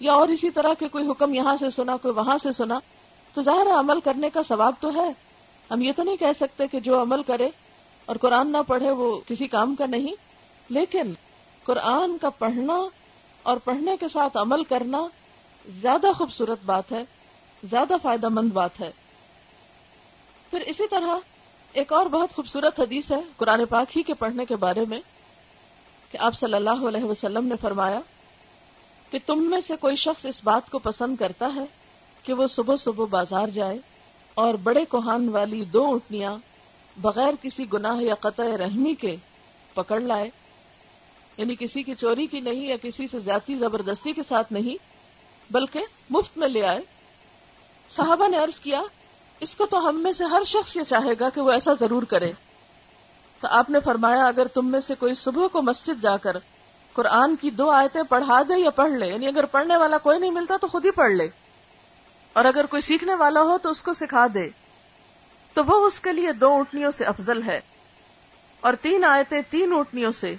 یا اور اسی طرح کے کوئی حکم یہاں سے سنا، کوئی وہاں سے سنا، تو ظاہر عمل کرنے کا ثواب تو ہے۔ ہم یہ تو نہیں کہہ سکتے کہ جو عمل کرے اور قرآن نہ پڑھے وہ کسی کام کا نہیں، لیکن قرآن کا پڑھنا اور پڑھنے کے ساتھ عمل کرنا زیادہ خوبصورت بات ہے، زیادہ فائدہ مند بات ہے۔ پھر اسی طرح ایک اور بہت خوبصورت حدیث ہے قرآن پاک ہی کے پڑھنے کے بارے میں کہ آپ صلی اللہ علیہ وسلم نے فرمایا کہ تم میں سے کوئی شخص اس بات کو پسند کرتا ہے کہ وہ صبح صبح بازار جائے اور بڑے کوہان والی دو اٹھنیاں بغیر کسی گناہ یا قطع رحمی کے پکڑ لائے۔ یعنی کسی کی چوری کی نہیں یا کسی سے زیادتی زبردستی کے ساتھ نہیں، بلکہ مفت میں لے آئے۔ صحابہ نے عرض کیا، اس کو تو ہم میں سے ہر شخص یہ چاہے گا کہ وہ ایسا ضرور کرے۔ تو آپ نے فرمایا، اگر تم میں سے کوئی صبح کو مسجد جا کر قرآن کی دو آیتیں پڑھا دے یا پڑھ لے یعنی اگر پڑھنے والا کوئی نہیں ملتا تو خود ہی پڑھ لے۔ اور اگر کوئی سیکھنے والا ہو تو اس کو سکھا دے۔ تو وہ اس کے لیے دو اونٹنیوں سے افضل ہے اور تین آیتیں تین اونٹنیوں سے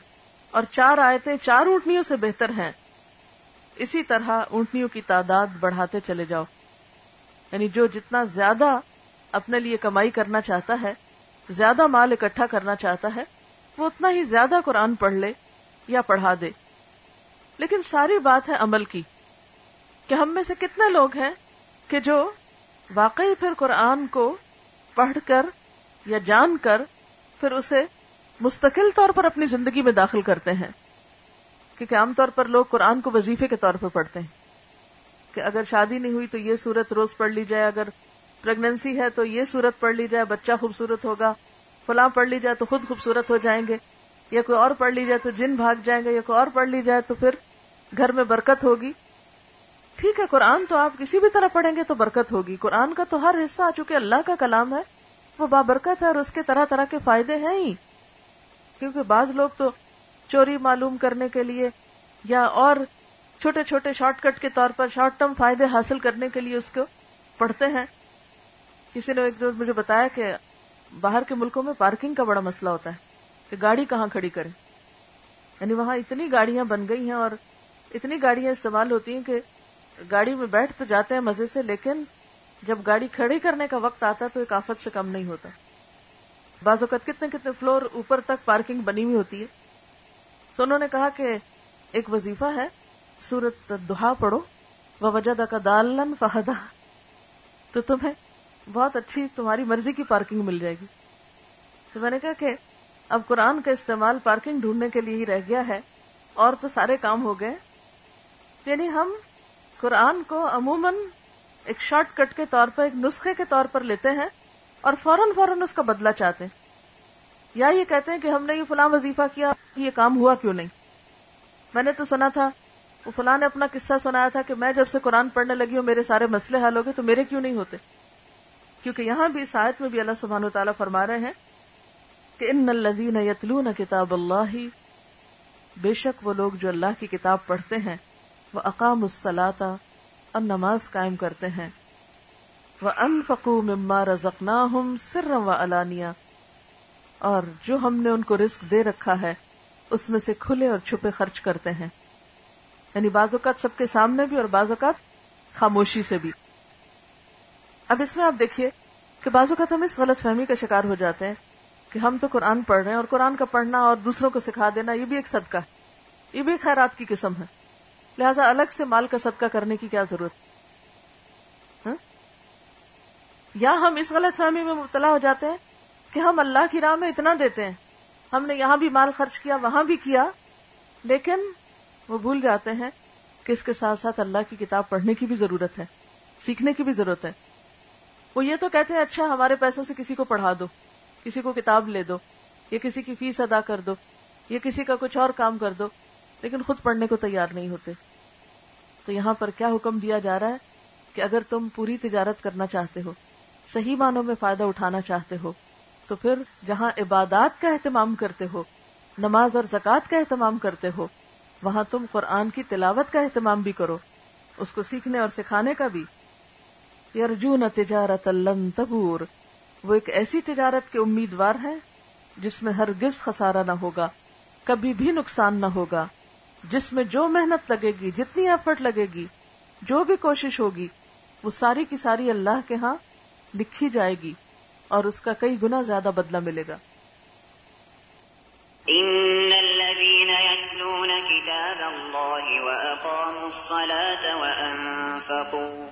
اور چار آیتیں چار اونٹنیوں سے بہتر ہیں۔ اسی طرح اونٹنیوں کی تعداد بڑھاتے چلے جاؤ۔ یعنی جو جتنا زیادہ اپنے لیے کمائی کرنا چاہتا ہے، زیادہ مال اکٹھا کرنا چاہتا ہے، وہ اتنا ہی زیادہ قرآن پڑھ لے یا پڑھا دے۔ لیکن ساری بات ہے عمل کی۔ کہ ہم میں سے کتنے لوگ ہیں کہ جو واقعی پھر قرآن کو پڑھ کر یا جان کر پھر اسے مستقل طور پر اپنی زندگی میں داخل کرتے ہیں کیونکہ عام طور پر لوگ قرآن کو وظیفے کے طور پر پڑھتے ہیں کہ اگر شادی نہیں ہوئی تو یہ صورت روز پڑھ لی جائے، اگر پریگنینسی ہے تو یہ صورت پڑھ لی جائے، بچہ خوبصورت ہوگا، فلاں پڑھ لی جائے تو خود خوبصورت ہو جائیں گے، یا کوئی اور پڑھ لی جائے تو جن بھاگ جائیں گے، یا کوئی اور پڑھ لی جائے تو پھر گھر میں برکت ہوگی۔ ٹھیک ہے، قرآن تو آپ کسی بھی طرح پڑھیں گے تو برکت ہوگی۔ قرآن کا تو ہر حصہ آ چکے اللہ کا کلام ہے، وہ بابرکت ہے اور اس کے طرح طرح کے فائدے ہیں ہی۔ کیونکہ بعض لوگ تو چوری معلوم کرنے کے لیے یا اور چھوٹے چھوٹے شارٹ کٹ کے طور پر شارٹ ٹرم فائدے حاصل کرنے کے لیے اس کو پڑھتے ہیں۔ کسی نے ایک روز مجھے بتایا کہ باہر کے ملکوں میں پارکنگ کا بڑا مسئلہ ہوتا ہے کہ گاڑی کہاں کھڑی کرے یعنی وہاں اتنی گاڑیاں بن گئی ہیں اور اتنی گاڑیاں استعمال ہوتی ہیں کہ گاڑی میں بیٹھ تو جاتے ہیں مزے سے، لیکن جب گاڑی کھڑی کرنے کا وقت آتا ہے تو ایک آفت سے کم نہیں ہوتا۔ بعض اوقات کتنے کتنے فلور اوپر تک پارکنگ بنی ہوئی ہوتی ہے۔ تو انہوں نے کہا کہ ایک وظیفہ ہے، سورت دہا پڑھو وہ وجہ کا دالن فہدا۔ تو تمہیں بہت اچھی تمہاری مرضی کی پارکنگ مل جائے گی۔ تو میں نے کہا کہ اب قرآن کا استعمال پارکنگ ڈھونڈنے کے لیے ہی رہ گیا ہے، اور تو سارے کام ہو گئے۔ یعنی ہم قرآن کو عموماً ایک شارٹ کٹ کے طور پر، ایک نسخے کے طور پر لیتے ہیں۔ اور فوراً فوراً اس کا بدلہ چاہتے ہیں۔ یا یہ کہتے ہیں کہ ہم نے یہ فلاں وظیفہ کیا، یہ کام ہوا کیوں نہیں؟ میں نے تو سنا تھا، وہ فلاں نے اپنا قصہ سنایا تھا کہ میں جب سے قرآن پڑھنے لگی ہوں، میرے سارے مسئلے حل ہو گئے تو میرے کیوں نہیں ہوتے؟ کیونکہ یہاں بھی سائد میں بھی اللہ سبحانہ و تعالیٰ فرما رہے ہیں کہ ان الذین یتلون کتاب اللہ، بے شک وہ لوگ جو اللہ کی کتاب پڑھتے ہیں، وہ اقام الصلاۃ، اور نماز قائم کرتے ہیں۔ وہ انفقو مما رزقناہم سرا و اور جو ہم نے ان کو رزق دے رکھا ہے، اس میں سے کھلے اور چھپے خرچ کرتے ہیں۔ یعنی بعض اوقات سب کے سامنے بھی اور بعض اوقات خاموشی سے بھی۔ اب اس میں آپ دیکھیے کہ بعض اوقات ہم اس غلط فہمی کا شکار ہو جاتے ہیں کہ ہم تو قرآن پڑھ رہے ہیں اور قرآن کا پڑھنا اور دوسروں کو سکھا دینا، یہ بھی ایک صدقہ ہے۔ یہ بھی خیرات کی قسم ہے۔ لہذا الگ سے مال کا صدقہ کرنے کی کیا ضرورت؟ ہے ہاں؟ یا ہم اس غلط فہمی میں مبتلا ہو جاتے ہیں کہ ہم اللہ کی راہ میں اتنا دیتے ہیں۔ ہم نے یہاں بھی مال خرچ کیا، وہاں بھی کیا، لیکن وہ بھول جاتے ہیں کہ اس کے ساتھ ساتھ اللہ کی کتاب پڑھنے کی بھی ضرورت ہے، سیکھنے کی بھی ضرورت ہے۔ وہ یہ تو کہتے ہیں اچھا ہمارے پیسوں سے کسی کو پڑھا دو، کسی کو کتاب لے دو، یا کسی کی فیس ادا کر دو، یا کسی کا کچھ اور کام کر دو، لیکن خود پڑھنے کو تیار نہیں ہوتے۔ تو یہاں پر کیا حکم دیا جا رہا ہے کہ اگر تم پوری تجارت کرنا چاہتے ہو صحیح معنوں میں فائدہ اٹھانا چاہتے ہو، تو پھر جہاں عبادات کا اہتمام کرتے ہو، نماز اور زکوٰۃ کا اہتمام کرتے ہو، وہاں تم قرآن کی تلاوت کا اہتمام بھی کرو، اس کو سیکھنے اور سکھانے کا بھی۔ یارجون تجارت لن تبور، وہ ایک ایسی تجارت کے امیدوار ہے جس میں ہرگز خسارہ نہ ہوگا، کبھی بھی نقصان نہ ہوگا، جس میں جو محنت لگے گی، جتنی ایفرٹ لگے گی، جو بھی کوشش ہوگی، وہ ساری کی ساری اللہ کے ہاں لکھی جائے گی اور اس کا کئی گنا زیادہ بدلہ ملے گا۔ ان الذين يتلون كتاب الله واقاموا الصلاه وانفقوا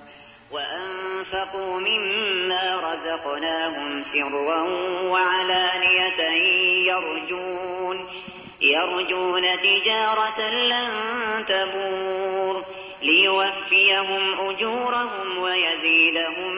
وانفقوا مما رزقناهم سرا وعلانيه يرجون يرجون تجاره لن تبور، ليوفيهم اجورهم ويزيدهم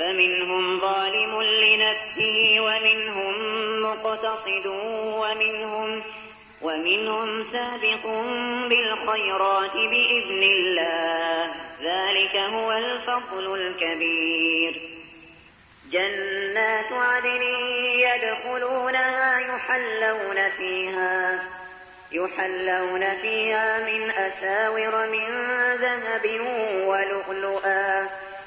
فمنهم ظالم لنفسه ومنهم مقتصد ومنهم ومنهم سابق بالخيرات بإذن الله. ذلك هو الفضل الكبير. جنات عدن يدخلونها يحلون فيها يحلون فيها من أساور من ذهب ولؤلؤا.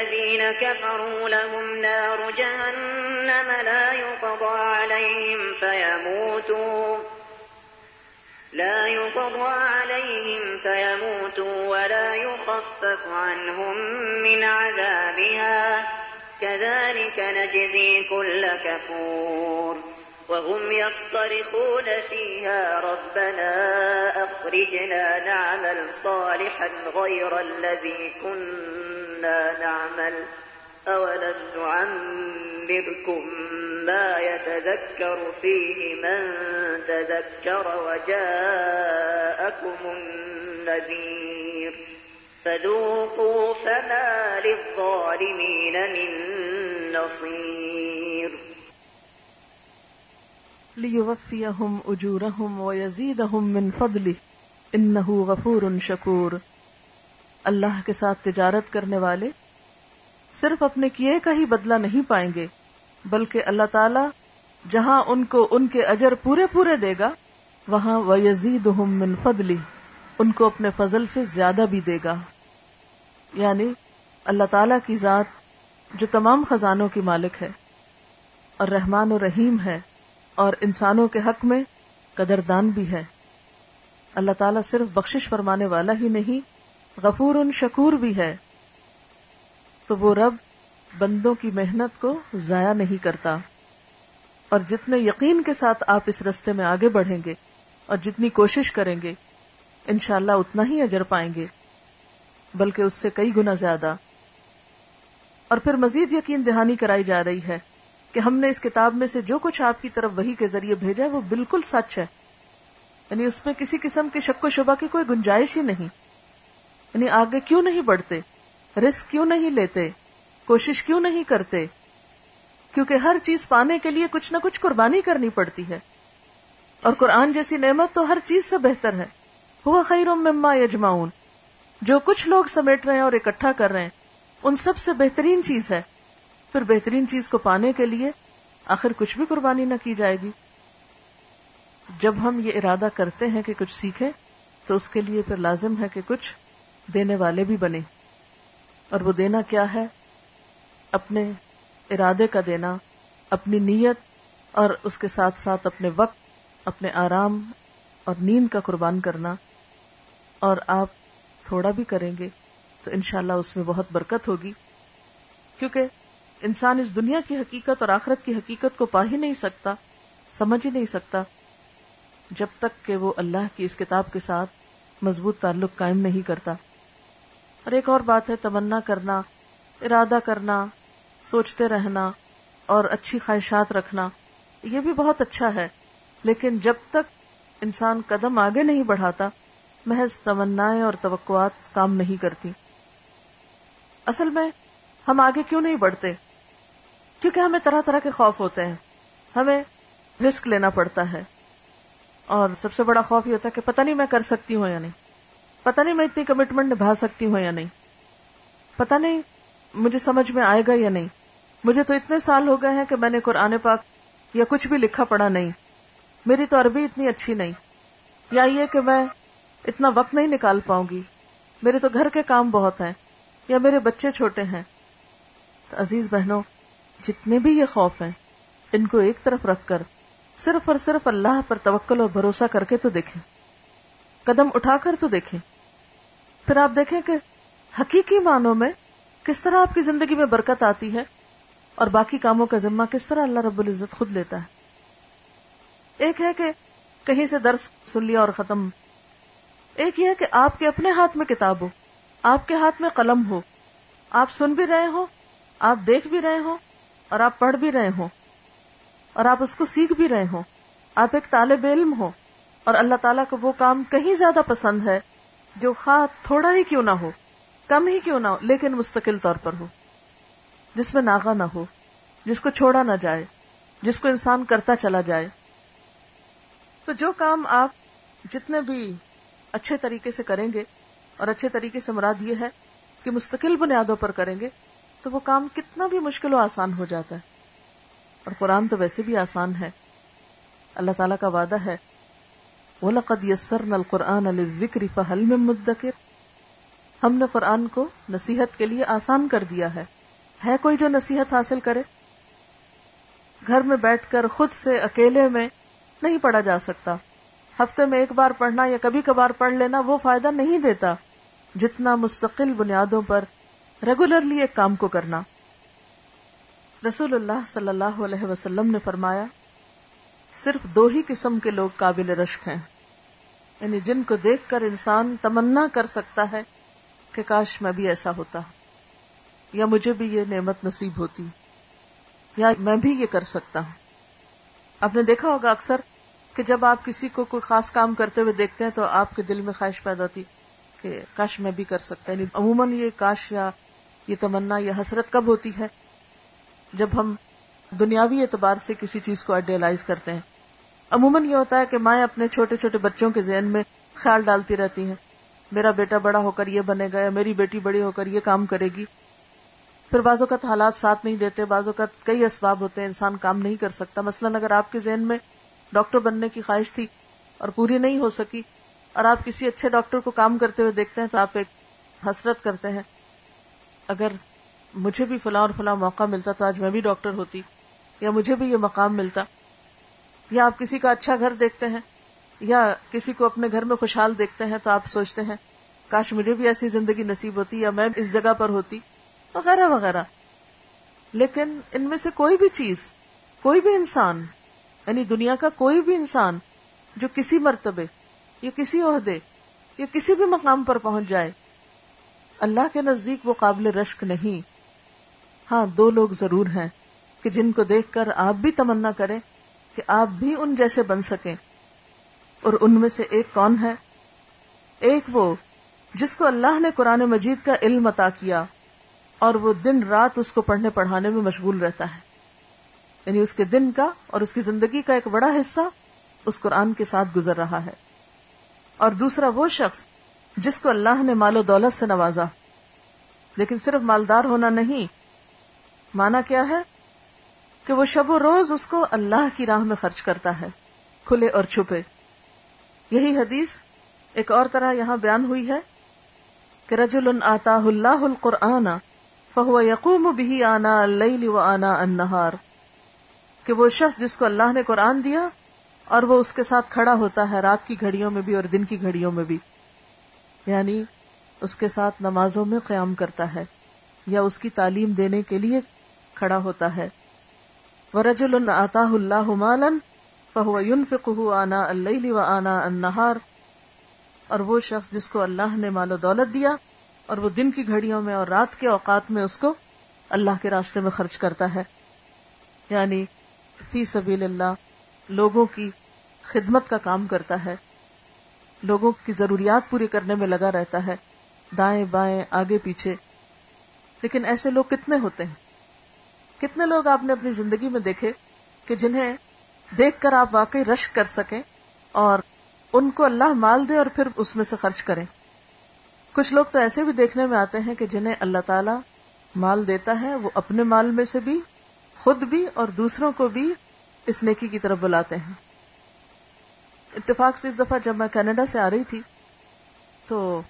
والذين كفروا لهم نار جهنم لا يقضى عليهم فيموتوا. لا يقضى عليهم فيموتوا ولا يخفف عنهم من عذابها. كذلك نجزي كل كفور. وهم يصطرخون فيها ربنا أخرجنا نعمل صالحا غير الذي كنا كنا نعمل أولم نعمركم ما يتذكر فيه من تذكر وجاءكم النذير فذوقوا فما للظالمين من نصير لیوفیہم اجورہم ویزیدہم من فضلہ انہو غفور شکور اللہ کے ساتھ تجارت کرنے والے صرف اپنے کیے کا ہی بدلہ نہیں پائیں گے، بلکہ اللہ تعالی جہاں ان کو ان کے اجر پورے پورے دے گا، وہاں وَيَزِيدُهُم مِّن فَضْلِ ان کو اپنے فضل سے زیادہ بھی دے گا۔ یعنی اللہ تعالی کی ذات جو تمام خزانوں کی مالک ہے، اور رحمان و رحیم ہے، اور انسانوں کے حق میں قدردان بھی ہے۔ اللہ تعالیٰ صرف بخشش فرمانے والا ہی نہیں غفور ان شکور بھی ہے، تو وہ رب بندوں کی محنت کو ضائع نہیں کرتا۔ اور جتنے یقین کے ساتھ آپ اس رستے میں آگے بڑھیں گے اور جتنی کوشش کریں گے، انشاءاللہ اتنا ہی اجر پائیں گے، بلکہ اس سے کئی گنا زیادہ۔ اور پھر مزید یقین دہانی کرائی جا رہی ہے کہ ہم نے اس کتاب میں سے جو کچھ آپ کی طرف وہی کے ذریعے بھیجا ہے، وہ بالکل سچ ہے۔ یعنی اس میں کسی قسم کے شک و شبہ کی کوئی گنجائش ہی نہیں۔ یعنی آگے کیوں نہیں بڑھتے؟ رسک کیوں نہیں لیتے؟ کوشش کیوں نہیں کرتے؟ کیونکہ ہر چیز پانے کے لیے کچھ نہ کچھ قربانی کرنی پڑتی ہے۔ اور قرآن جیسی نعمت تو ہر چیز سے بہتر ہے۔ وہ خیر مما یجماؤن جو کچھ لوگ سمیٹ رہے ہیں اور اکٹھا کر رہے ہیں، ان سب سے بہترین چیز ہے۔ پھر بہترین چیز کو پانے کے لیے آخر کچھ بھی قربانی نہ کی جائے گی۔ جب ہم یہ ارادہ کرتے ہیں کہ کچھ سیکھیں، تو اس کے لیے پھر لازم ہے کہ کچھ دینے والے بھی بنے۔ اور وہ دینا کیا ہے؟ اپنے ارادے کا دینا، اپنی نیت، اور اس کے ساتھ ساتھ اپنے وقت، اپنے آرام اور نیند کا قربان کرنا۔ اور آپ تھوڑا بھی کریں گے تو انشاءاللہ اس میں بہت برکت ہوگی۔ کیونکہ انسان اس دنیا کی حقیقت اور آخرت کی حقیقت کو پا ہی نہیں سکتا، سمجھ ہی نہیں سکتا۔ جب تک کہ وہ اللہ کی اس کتاب کے ساتھ مضبوط تعلق قائم نہیں کرتا۔ اور ایک اور بات ہے، تمنا کرنا، ارادہ کرنا، سوچتے رہنا اور اچھی خواہشات رکھنا، یہ بھی بہت اچھا ہے۔ لیکن جب تک انسان قدم آگے نہیں بڑھاتا، محض تمنا اور توقعات کام نہیں کرتی۔ اصل میں ہم آگے کیوں نہیں بڑھتے؟ کیونکہ ہمیں طرح طرح کے خوف ہوتے ہیں۔ ہمیں رسک لینا پڑتا ہے۔ اور سب سے بڑا خوف یہ ہوتا ہے کہ پتہ نہیں میں کر سکتی ہوں یا نہیں۔ پتہ نہیں میں اتنی کمٹمنٹ نبھا سکتی ہوں یا نہیں۔ پتہ نہیں مجھے سمجھ میں آئے گا یا نہیں۔ مجھے تو اتنے سال ہو گئے ہیں کہ میں نے قرآن پاک یا کچھ بھی لکھا پڑا نہیں۔ میری تو عربی اتنی اچھی نہیں۔ یا یہ کہ میں اتنا وقت نہیں نکال پاؤں گی۔ میرے تو گھر کے کام بہت ہیں۔ یا میرے بچے چھوٹے ہیں۔ تو عزیز بہنوں، جتنے بھی یہ خوف ہیں، ان کو ایک طرف رکھ کر صرف اور صرف اللہ پر توکل اور بھروسہ کر کے تو دیکھیں۔ قدم اٹھا کر تو دیکھیں۔ پھر آپ دیکھیں کہ حقیقی معنوں میں کس طرح آپ کی زندگی میں برکت آتی ہے اور باقی کاموں کا ذمہ کس طرح اللہ رب العزت خود لیتا ہے۔ ایک ہے کہ کہیں سے درس سن لیا اور ختم۔ ایک یہ ہے کہ آپ کے اپنے ہاتھ میں کتاب ہو، آپ کے ہاتھ میں قلم ہو۔ آپ سن بھی رہے ہو آپ دیکھ بھی رہے ہو اور آپ پڑھ بھی رہے ہو اور آپ اس کو سیکھ بھی رہے ہو آپ ایک طالب علم ہو اور اللہ تعالیٰ کو وہ کام کہیں زیادہ پسند ہے جو خواہ تھوڑا ہی کیوں نہ ہو، کم ہی کیوں نہ ہو، لیکن مستقل طور پر ہو۔ جس میں ناغا نہ ہو، جس کو چھوڑا نہ جائے، جس کو انسان کرتا چلا جائے۔ تو جو کام آپ جتنے بھی اچھے طریقے سے کریں گے اور اچھے طریقے سے مراد یہ ہے کہ مستقل بنیادوں پر کریں گے، تو وہ کام کتنا بھی مشکل و آسان ہو جاتا ہے۔ اور قرآن تو ویسے بھی آسان ہے۔ اللہ تعالیٰ کا وعدہ ہے وَلَقَدْ يَسَّرْنَا الْقُرْآنَ لِلذِّكْرِ فَهَلْ مِن مُدَّكِرِ۔ ہم نے قرآن کو نصیحت کے لیے آسان کر دیا ہے۔ ہے کوئی جو نصیحت حاصل کرے؟ گھر میں بیٹھ کر خود سے اکیلے میں نہیں پڑھا جا سکتا۔ ہفتے میں ایک بار پڑھنا یا کبھی کبھار پڑھ لینا وہ فائدہ نہیں دیتا۔ جتنا مستقل بنیادوں پر ریگولرلی ایک کام کو کرنا۔ رسول اللہ صلی اللہ علیہ وسلم نے فرمایا صرف دو ہی قسم کے لوگ قابل رشک ہیں۔ یعنی جن کو دیکھ کر انسان تمنا کر سکتا ہے کہ کاش میں بھی ایسا ہوتا یا مجھے بھی یہ نعمت نصیب ہوتی یا میں بھی یہ کر سکتا ہوں۔ آپ نے دیکھا ہوگا اکثر کہ جب آپ کسی کو کوئی خاص کام کرتے ہوئے دیکھتے ہیں تو آپ کے دل میں خواہش پیدا ہوتی کہ کاش میں بھی کر سکتا یعنی عموماً یہ کاش یا یہ تمنا یا حسرت کب ہوتی ہے؟ جب ہم دنیاوی اعتبار سے کسی چیز کو آئیڈیالائز کرتے ہیں۔ عموماً یہ ہوتا ہے کہ مائیں اپنے چھوٹے چھوٹے بچوں کے ذہن میں خیال ڈالتی رہتی ہیں۔ میرا بیٹا بڑا ہو کر یہ بنے گا یا میری بیٹی بڑی ہو کر یہ کام کرے گی۔ پھر بعض اوقات حالات ساتھ نہیں دیتے، بعض اوقات کئی اسباب ہوتے ہیں، انسان کام نہیں کر سکتا۔ مثلاً اگر آپ کے ذہن میں ڈاکٹر بننے کی خواہش تھی اور پوری نہیں ہو سکی اور آپ کسی اچھے ڈاکٹر کو کام کرتے ہوئے دیکھتے ہیں تو آپ ایک حسرت کرتے ہیں۔ اگر مجھے بھی فلاں اور فلاں موقع ملتا تو آج میں بھی ڈاکٹر ہوتی۔ یا مجھے بھی یہ مقام ملتا یا آپ کسی کا اچھا گھر دیکھتے ہیں یا کسی کو اپنے گھر میں خوشحال دیکھتے ہیں تو آپ سوچتے ہیں، کاش مجھے بھی ایسی زندگی نصیب ہوتی یا میں اس جگہ پر ہوتی، وغیرہ وغیرہ۔ لیکن ان میں سے کوئی بھی چیز، کوئی بھی انسان یعنی دنیا کا کوئی بھی انسان جو کسی مرتبے یا کسی عہدے یا کسی بھی مقام پر پہنچ جائے، اللہ کے نزدیک وہ قابل رشک نہیں۔ ہاں دو لوگ ضرور ہیں۔ کہ جن کو دیکھ کر آپ بھی تمنا کریں کہ آپ بھی ان جیسے بن سکیں۔ اور ان میں سے ایک کون ہے؟ ایک وہ جس کو اللہ نے قرآن مجید کا علم عطا کیا اور وہ دن رات اس کو پڑھنے پڑھانے میں مشغول رہتا ہے۔ یعنی اس کے دن کا اور اس کی زندگی کا ایک بڑا حصہ اس قرآن کے ساتھ گزر رہا ہے۔ اور دوسرا وہ شخص جس کو اللہ نے مال و دولت سے نوازا، لیکن صرف مالدار ہونا نہیں، مانا کیا ہے؟ کہ وہ شب و روز اس کو اللہ کی راہ میں خرچ کرتا ہے، کھلے اور چھپے۔ یہی حدیث ایک اور طرح یہاں بیان ہوئی ہے کہ رجل آتا اللہ القرآن فہو یقوم بھی آنا اللیل و آنا النہار۔ کہ وہ شخص جس کو اللہ نے قرآن دیا اور وہ اس کے ساتھ کھڑا ہوتا ہے رات کی گھڑیوں میں بھی اور دن کی گھڑیوں میں بھی۔ یعنی اس کے ساتھ نمازوں میں قیام کرتا ہے یا اس کی تعلیم دینے کے لیے کھڑا ہوتا ہے۔ ورجل آتا اللہ مالن فہو ينفقه آنا اللیل و آنا النہار۔ اور وہ شخص جس کو اللہ نے مال و دولت دیا اور وہ دن کی گھڑیوں میں اور رات کے اوقات میں اس کو اللہ کے راستے میں خرچ کرتا ہے۔ یعنی فی سبیل اللہ لوگوں کی خدمت کا کام کرتا ہے۔ لوگوں کی ضروریات پوری کرنے میں لگا رہتا ہے۔ دائیں بائیں، آگے پیچھے۔ لیکن ایسے لوگ کتنے ہوتے ہیں؟ کتنے لوگ آپ نے اپنی زندگی میں دیکھے کہ جنہیں دیکھ کر آپ واقعی رش کر سکیں اور ان کو اللہ مال دے اور پھر اس میں سے خرچ کریں؟ کچھ لوگ تو ایسے بھی دیکھنے میں آتے ہیں کہ جنہیں اللہ تعالی مال دیتا ہے، وہ اپنے مال میں سے بھی، خود بھی اور دوسروں کو بھی اس نیکی کی طرف بلاتے ہیں۔ اتفاق سے اس دفعہ جب میں کینیڈا سے آ رہی تھی، تو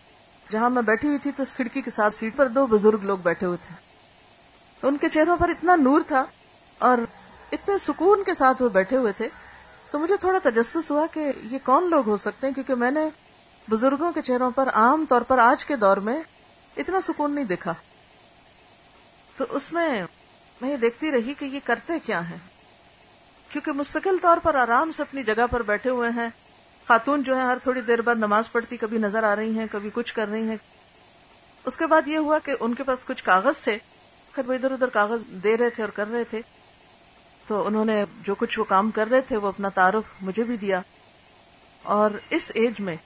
جہاں میں بیٹھی ہوئی تھی تو کھڑکی کے ساتھ سیٹ پر دو بزرگ لوگ بیٹھے ہوئے تھے۔ ان کے چہروں پر اتنا نور تھا اور اتنے سکون کے ساتھ وہ بیٹھے ہوئے تھے، تو مجھے تھوڑا تجسس ہوا کہ یہ کون لوگ ہو سکتے ہیں، کیونکہ میں نے بزرگوں کے چہروں پر عام طور پر آج کے دور میں اتنا سکون نہیں دیکھا۔ تو اس میں میں یہ دیکھتی رہی کہ یہ کرتے کیا ہیں۔ کیونکہ مستقل طور پر آرام سے اپنی جگہ پر بیٹھے ہوئے ہیں۔ خاتون جو ہے ہر تھوڑی دیر بعد نماز پڑھتی، کبھی نظر آ رہی ہیں، کبھی کچھ کر رہی ہیں۔ اس کے بعد یہ ہوا کہ ان کے پاس کچھ کاغذ تھے۔ خیر وہ ادھر ادھر کاغذ دے رہے تھے اور کر رہے تھے۔ تو انہوں نے جو کچھ وہ کام کر رہے تھے وہ اپنا تعارف مجھے بھی دیا۔ اور اس ایج میں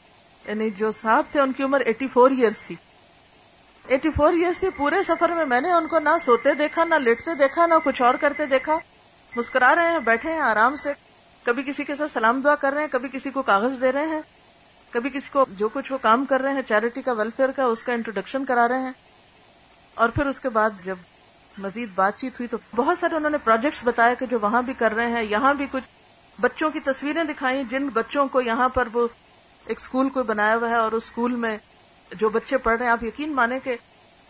یعنی جو صاحب تھے ان کی عمر ایٹی فور ایئرس تھی۔ ایٹی فور ایئرس تھی پورے سفر میں میں نے ان کو نہ سوتے دیکھا، نہ لیٹتے دیکھا، نہ کچھ اور کرتے دیکھا۔ مسکرا رہے ہیں، بیٹھے ہیں آرام سے۔ کبھی کسی کے ساتھ سلام دعا کر رہے ہیں، کبھی کسی کو کاغذ دے رہے ہیں۔ کبھی کسی کو جو کچھ وہ کام کر رہے ہیں چیریٹی کا ویلفیئر کا، اس کا انٹروڈکشن کرا رہے ہیں۔ اور پھر اس کے بعد جب مزید بات چیت ہوئی تو بہت سارے انہوں نے پروجیکٹس بتایا کہ جو وہاں بھی کر رہے ہیں، یہاں بھی کچھ بچوں کی تصویریں دکھائی، جن بچوں کو یہاں پر وہ ایک اسکول کو بنایا ہوا ہے اور اس اسکول میں جو بچے پڑھ رہے ہیں، آپ یقین مانے کہ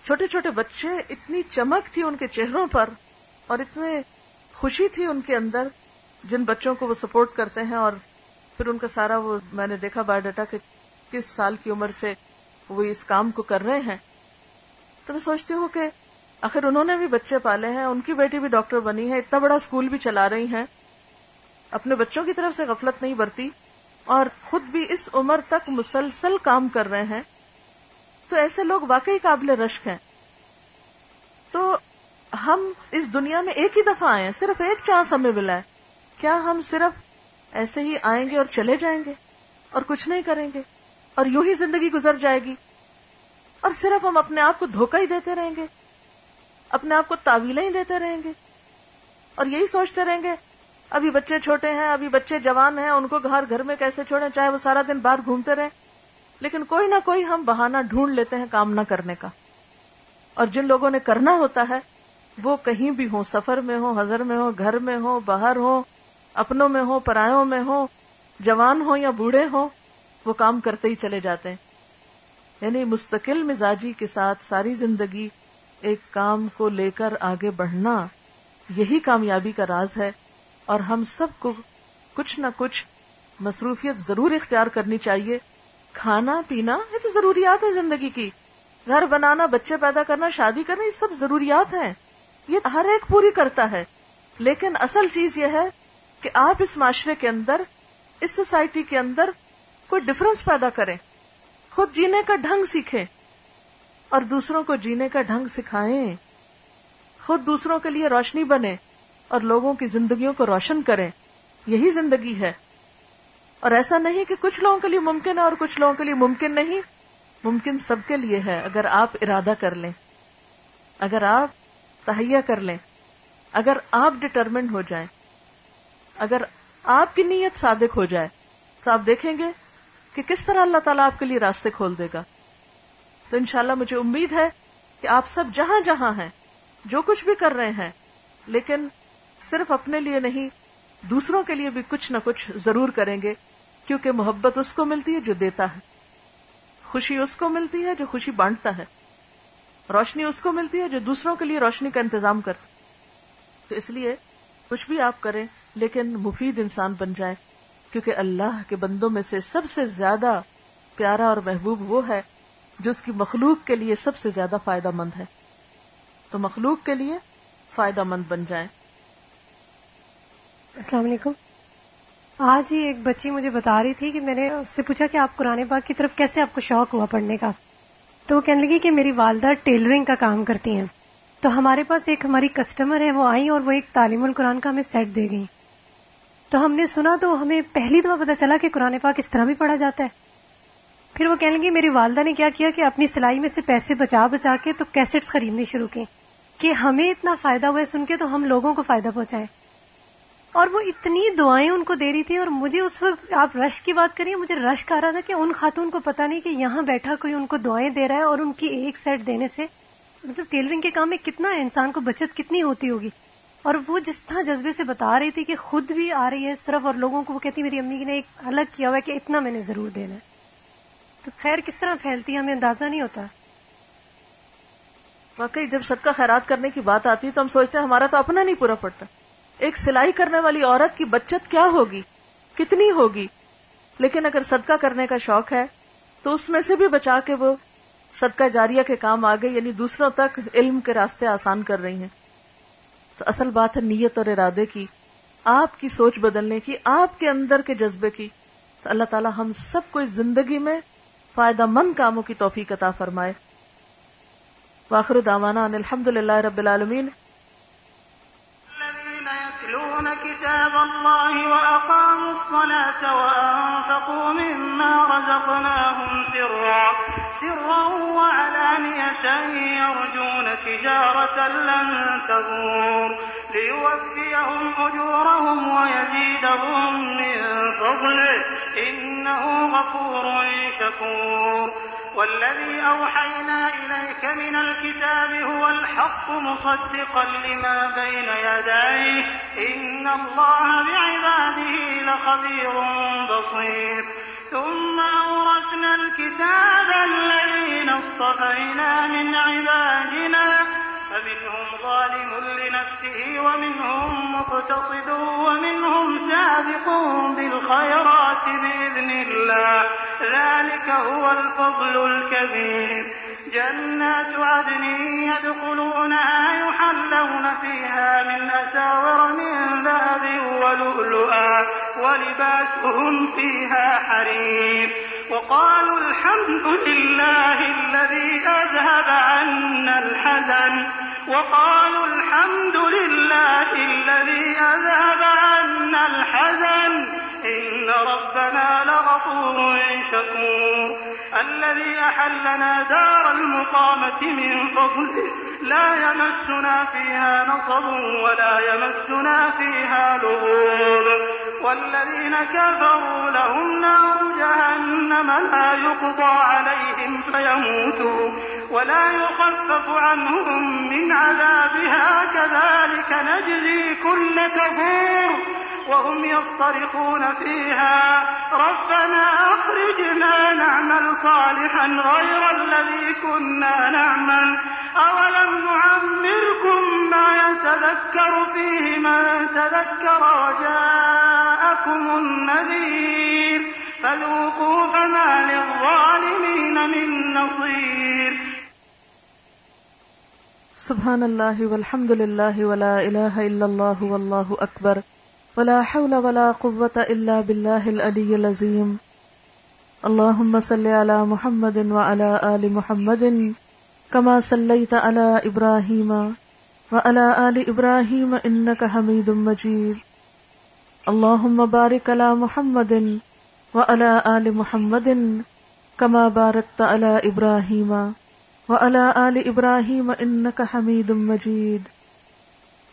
چھوٹے چھوٹے بچے اتنی چمک تھی ان کے چہروں پر اور اتنے خوشی تھی ان کے اندر جن بچوں کو وہ سپورٹ کرتے ہیں اور پھر ان کا سارا وہ میں نے دیکھا بایو ڈاٹا کہ کس سال کی عمر سے وہ اس کام کو کر رہے ہیں۔ تو میں سوچتی ہوں کہ آخر انہوں نے بھی بچے پالے ہیں، ان کی بیٹی بھی ڈاکٹر بنی ہے، اتنا بڑا اسکول بھی چلا رہی ہیں۔ اپنے بچوں کی طرف سے غفلت نہیں برتی، اور خود بھی اس عمر تک مسلسل کام کر رہے ہیں۔ تو ایسے لوگ واقعی قابل رشک ہیں۔ تو ہم اس دنیا میں ایک ہی دفعہ آئے ہیں، صرف ایک چانس ہمیں ملا ہے۔ کیا ہم صرف ایسے ہی آئیں گے اور چلے جائیں گے؟ اور کچھ نہیں کریں گے۔ اور یوں ہی زندگی گزر جائے گی۔ اور صرف ہم اپنے آپ کو دھوکہ ہی دیتے رہیں گے۔ اپنے آپ کو تعویلیں ہی دیتے رہیں گے اور یہی سوچتے رہیں گے، ابھی بچے چھوٹے ہیں، ابھی بچے جوان ہیں، ان کو گھر گھر میں کیسے چھوڑیں؟ چاہے وہ سارا دن باہر گھومتے رہے لیکن کوئی نہ کوئی ہم بہانہ ڈھونڈ لیتے ہیں کام نہ کرنے کا۔ اور جن لوگوں نے کرنا ہوتا ہے، وہ کہیں بھی ہو سفر میں ہو ہزر میں ہو گھر میں ہو باہر ہو اپنوں میں ہو پرایوں میں ہو جوان ہو یا بوڑھے ہو وہ کام کرتے ہی چلے جاتے ہیں۔ یعنی مستقل مزاجی کے ساتھ ساری زندگی ایک کام کو لے کر آگے بڑھنا یہی کامیابی کا راز ہے اور ہم سب کو کچھ نہ کچھ مصروفیت ضرور اختیار کرنی چاہیے۔ کھانا پینا یہ تو ضروریات ہے زندگی کی۔ گھر بنانا، بچے پیدا کرنا، شادی کرنا، یہ سب ضروریات ہیں۔ یہ ہر ایک پوری کرتا ہے۔ لیکن اصل چیز یہ ہے کہ آپ اس معاشرے کے اندر، اس سوسائٹی کے اندر کوئی ڈفرنس پیدا کریں۔ خود جینے کا ڈھنگ سیکھیں۔ اور دوسروں کو جینے کا ڈھنگ سکھائیں۔ خود دوسروں کے لیے روشنی بنے اور لوگوں کی زندگیوں کو روشن کریں۔ یہی زندگی ہے۔ اور ایسا نہیں کہ کچھ لوگوں کے لیے ممکن ہے اور کچھ لوگوں کے لیے ممکن نہیں۔ ممکن سب کے لیے ہے اگر آپ ارادہ کر لیں۔ اگر آپ تہیا کر لیں۔ اگر آپ ڈٹرمنٹ ہو جائیں۔ اگر آپ کی نیت صادق ہو جائے۔ تو آپ دیکھیں گے کہ کس طرح اللہ تعالیٰ آپ کے لیے راستے کھول دے گا۔ تو انشاءاللہ مجھے امید ہے کہ آپ سب جہاں جہاں ہیں، جو کچھ بھی کر رہے ہیں، لیکن صرف اپنے لیے نہیں، دوسروں کے لیے بھی کچھ نہ کچھ ضرور کریں گے، کیونکہ محبت اس کو ملتی ہے جو دیتا ہے۔ خوشی اس کو ملتی ہے جو خوشی بانٹتا ہے۔ روشنی اس کو ملتی ہے جو دوسروں کے لیے روشنی کا انتظام کرتا تو اس لیے کچھ بھی آپ کریں، لیکن مفید انسان بن جائیں کیونکہ اللہ کے بندوں میں سے سب سے زیادہ پیارا اور محبوب وہ ہے جو اس کی مخلوق کے لیے سب سے زیادہ فائدہ مند ہے۔ تو مخلوق کے لیے فائدہ مند بن جائیں۔ السلام علیکم۔ آج ہی ایک بچی مجھے بتا رہی تھی کہ میں نے اس سے پوچھا کہ آپ قرآن پاک کی طرف کیسے آپ کو شوق ہوا پڑھنے کا؟ تو وہ کہنے لگی کہ میری والدہ ٹیلرنگ کا کام کرتی ہیں۔ تو ہمارے پاس ایک ہماری کسٹمر ہے وہ آئی اور وہ ایک تعلیم القرآن کا ہمیں سیٹ دے گئی تو ہم نے سنا تو ہمیں پہلی دفعہ پتا چلا کہ قرآن پاک اس طرح بھی پڑھا جاتا ہے۔ پھر وہ کہنے لگی، میری والدہ نے کیا کیا کہ اپنی سلائی میں سے پیسے بچا بچا کے تو کیسٹس خریدنے شروع کی کہ ہمیں اتنا فائدہ ہوا ہے سن کے تو ہم لوگوں کو فائدہ پہنچائے اور وہ اتنی دعائیں ان کو دے رہی تھی اور مجھے اس وقت آپ رش کی بات کریے مجھے رش کر رہا تھا کہ ان خاتون کو پتا نہیں کہ یہاں بیٹھا کوئی ان کو دعائیں دے رہا ہے اور ان کی ایک سیٹ دینے سے۔ مطلب ٹیلرنگ کے کام میں کتنا انسان کو بچت کتنی ہوتی ہوگی۔ اور وہ جس طرح جذبے سے بتا رہی تھی کہ خود بھی آ رہی ہے اس طرف اور لوگوں کو وہ کہتی، میری امی نے ایک الگ کیا ہوا ہے کہ اتنا میں نے ضرور دینا ہے۔ تو خیر کس طرح پھیلتی ہے؟ ہمیں اندازہ نہیں ہوتا۔ واقعی جب سب کا خیرات کرنے کی بات آتی ہے تو ہم سوچتے ہیں ہمارا تو اپنا نہیں پورا پڑتا۔ ایک سلائی کرنے والی عورت کی بچت کیا ہوگی؟ کتنی ہوگی؟ لیکن اگر صدقہ کرنے کا شوق ہے تو اس میں سے بھی بچا کے وہ صدقہ جاریہ کے کام آگے یعنی دوسروں تک علم کے راستے آسان کر رہی ہیں۔ تو اصل بات ہے نیت اور ارادے کی، آپ کی سوچ بدلنے کی، آپ کے اندر کے جذبے کی۔ تو اللہ تعالی ہم سب کو اس زندگی میں فائدہ مند کاموں کی توفیق عطا فرمائے۔ واخر دعوانا ان الحمد للہ رب العالمین۔ يتلون كتاب الله وأقاموا الصلاة وأنفقوا مما رزقناهم سرا سرا وعلانية يرجون تجارة لن تبور ليوفيهم أجورهم ويزيدهم من فضله. إنه غفور شكور. والذي أوحينا إليك من الكتاب هو الحق مصدقا لما بين يديه. إن الله بعباده لخبير بصير. ثم أورثنا الكتاب الذين اصطفينا من عبادنا فمنهم ظالم لنفسه ومنهم مقتصد ومنهم سابق بالخيرات بإذن الله. ذلك هو الفضل الكبير. جنات عدن يدخلونها يحلون فيها من أساور من ذهب ولؤلؤا ولباسهم فيها حرير. وقالوا الحمد لله الذي أذهب عنا الحزن. وقالوا الحمد لله الذي أذهب عنا الحزن. إن ربنا لغفور شكور. الذي أحلنا دار المقامة من فضله. لا يمسنا فيها نصب ولا يمسنا فيها لغوب. والذين كفروا لهم نار جهنم لا يقضى عليهم فيموتوا ولا يخفف عنهم من عذابها. كذلك نجزي كل كفور. وهم يصطرخون فيها. ربنا أخرجنا نعمل صالحا غير الذي كنا نعمل. أولم نعمركم ما يتذكر فيه من تذكر وجاءكم النذير. فذوقوا فما للظالمين من نصير. سبحان اللہ والحمد للہ ولا الہ الا اللہ واللہ اکبر ولا حول ولا قوة الا باللہ العلی العظیم اللہم صلی علی محمد وعلى آل محمد كما صلیت علی ابراہیم وعلى آل ابراہیم انکا حمید مجید اللہم بارک علی محمد وعلى آل محمد كما بارکت علی ابراہیم وعلى آل إبراهيم إنك حميد مجيد.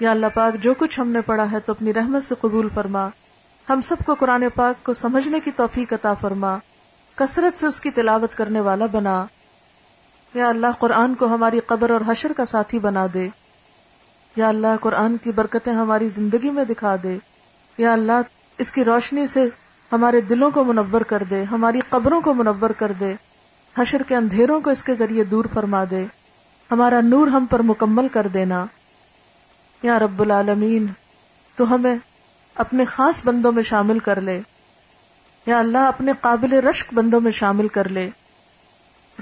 یا اللہ پاک جو کچھ ہم نے پڑھا ہے تو اپنی رحمت سے قبول فرما۔ ہم سب کو قرآن پاک کو سمجھنے کی توفیق عطا فرما۔ کثرت سے اس کی تلاوت کرنے والا بنا۔ یا اللہ، قرآن کو ہماری قبر اور حشر کا ساتھی بنا دے۔ یا اللہ، قرآن کی برکتیں ہماری زندگی میں دکھا دے۔ یا اللہ، اس کی روشنی سے ہمارے دلوں کو منور کر دے، ہماری قبروں کو منور کر دے۔ حشر کے اندھیروں کو اس کے ذریعے دور فرما دے۔ ہمارا نور ہم پر مکمل کر دینا۔ یا رب العالمین، تو ہمیں اپنے خاص بندوں میں شامل کر لے۔ یا اللہ، اپنے قابل رشک بندوں میں شامل کر لے۔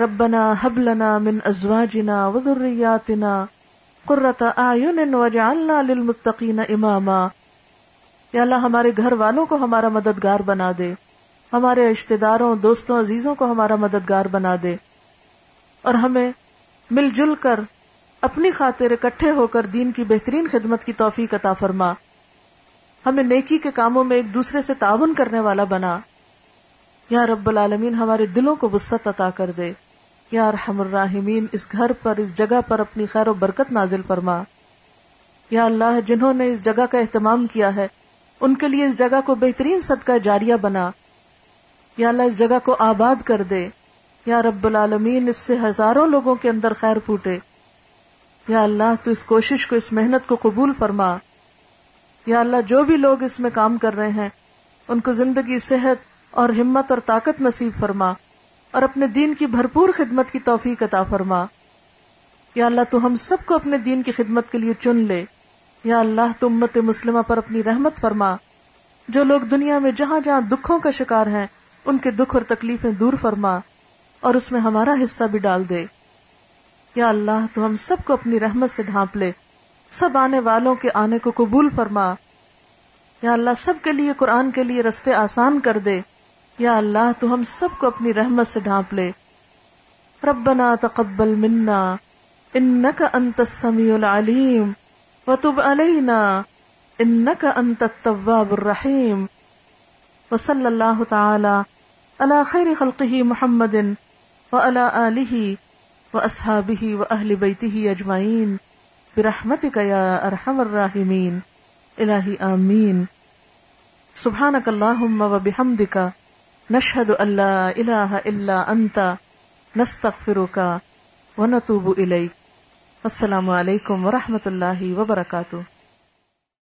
ربنا حب لنا من ازواجنا وذریاتنا قرۃ اعین وجعلنا للمتقین اماما۔ یا اللہ، ہمارے گھر والوں کو ہمارا مددگار بنا دے۔ ہمارے رشتے داروں، دوستوں، عزیزوں کو ہمارا مددگار بنا دے۔ اور ہمیں مل جل کر اپنی خاطر اکٹھے ہو کر دین کی بہترین خدمت کی توفیق عطا فرما۔ ہمیں نیکی کے کاموں میں ایک دوسرے سے تعاون کرنے والا بنا۔ یا رب العالمین، ہمارے دلوں کو وسط عطا کر دے۔ یا رحم الراحمین، اس گھر پر، اس جگہ پر اپنی خیر و برکت نازل فرما۔ یا اللہ، جنہوں نے اس جگہ کا اہتمام کیا ہے، ان کے لیے اس جگہ کو بہترین صدقہ جاریہ بنا۔ یا اللہ، اس جگہ کو آباد کر دے۔ یا رب العالمین، اس سے ہزاروں لوگوں کے اندر خیر پھوٹے۔ یا اللہ تو اس کوشش کو، اس محنت کو قبول فرما۔ یا اللہ جو بھی لوگ اس میں کام کر رہے ہیں، ان کو زندگی، صحت اور ہمت اور طاقت نصیب فرما اور اپنے دین کی بھرپور خدمت کی توفیق عطا فرما۔ یا اللہ تو ہم سب کو اپنے دین کی خدمت کے لیے چن لے۔ یا اللہ تو امت مسلمہ پر اپنی رحمت فرما۔ جو لوگ دنیا میں جہاں جہاں دکھوں کا شکار ہیں، ان کے دکھ اور تکلیفیں دور فرما اور اس میں ہمارا حصہ بھی ڈال دے۔ یا اللہ تو ہم سب کو اپنی رحمت سے ڈھانپ لے۔ سب آنے والوں کے آنے کو قبول فرما۔ یا اللہ سب کے لیے قرآن کے لیے رستے آسان کر دے۔ یا اللہ تو ہم سب کو اپنی رحمت سے ڈھانپ لے۔ ربنا تقبل منا۔ انك انت السميع العليم وتب علينا انك انت التواب الرحيم وصلى الله تعالى على خير خلقه محمد وعلى آله وأصحابه وأهل بيته أجمعين. برحمتك يا ارحم الراحمين. إلهي آمين. سبحانك اللهم وبحمدك. نشهد أن لا إله الا أنت. نستغفرك ونتوب إليك. السلام عليكم ورحمة الله وبركاته.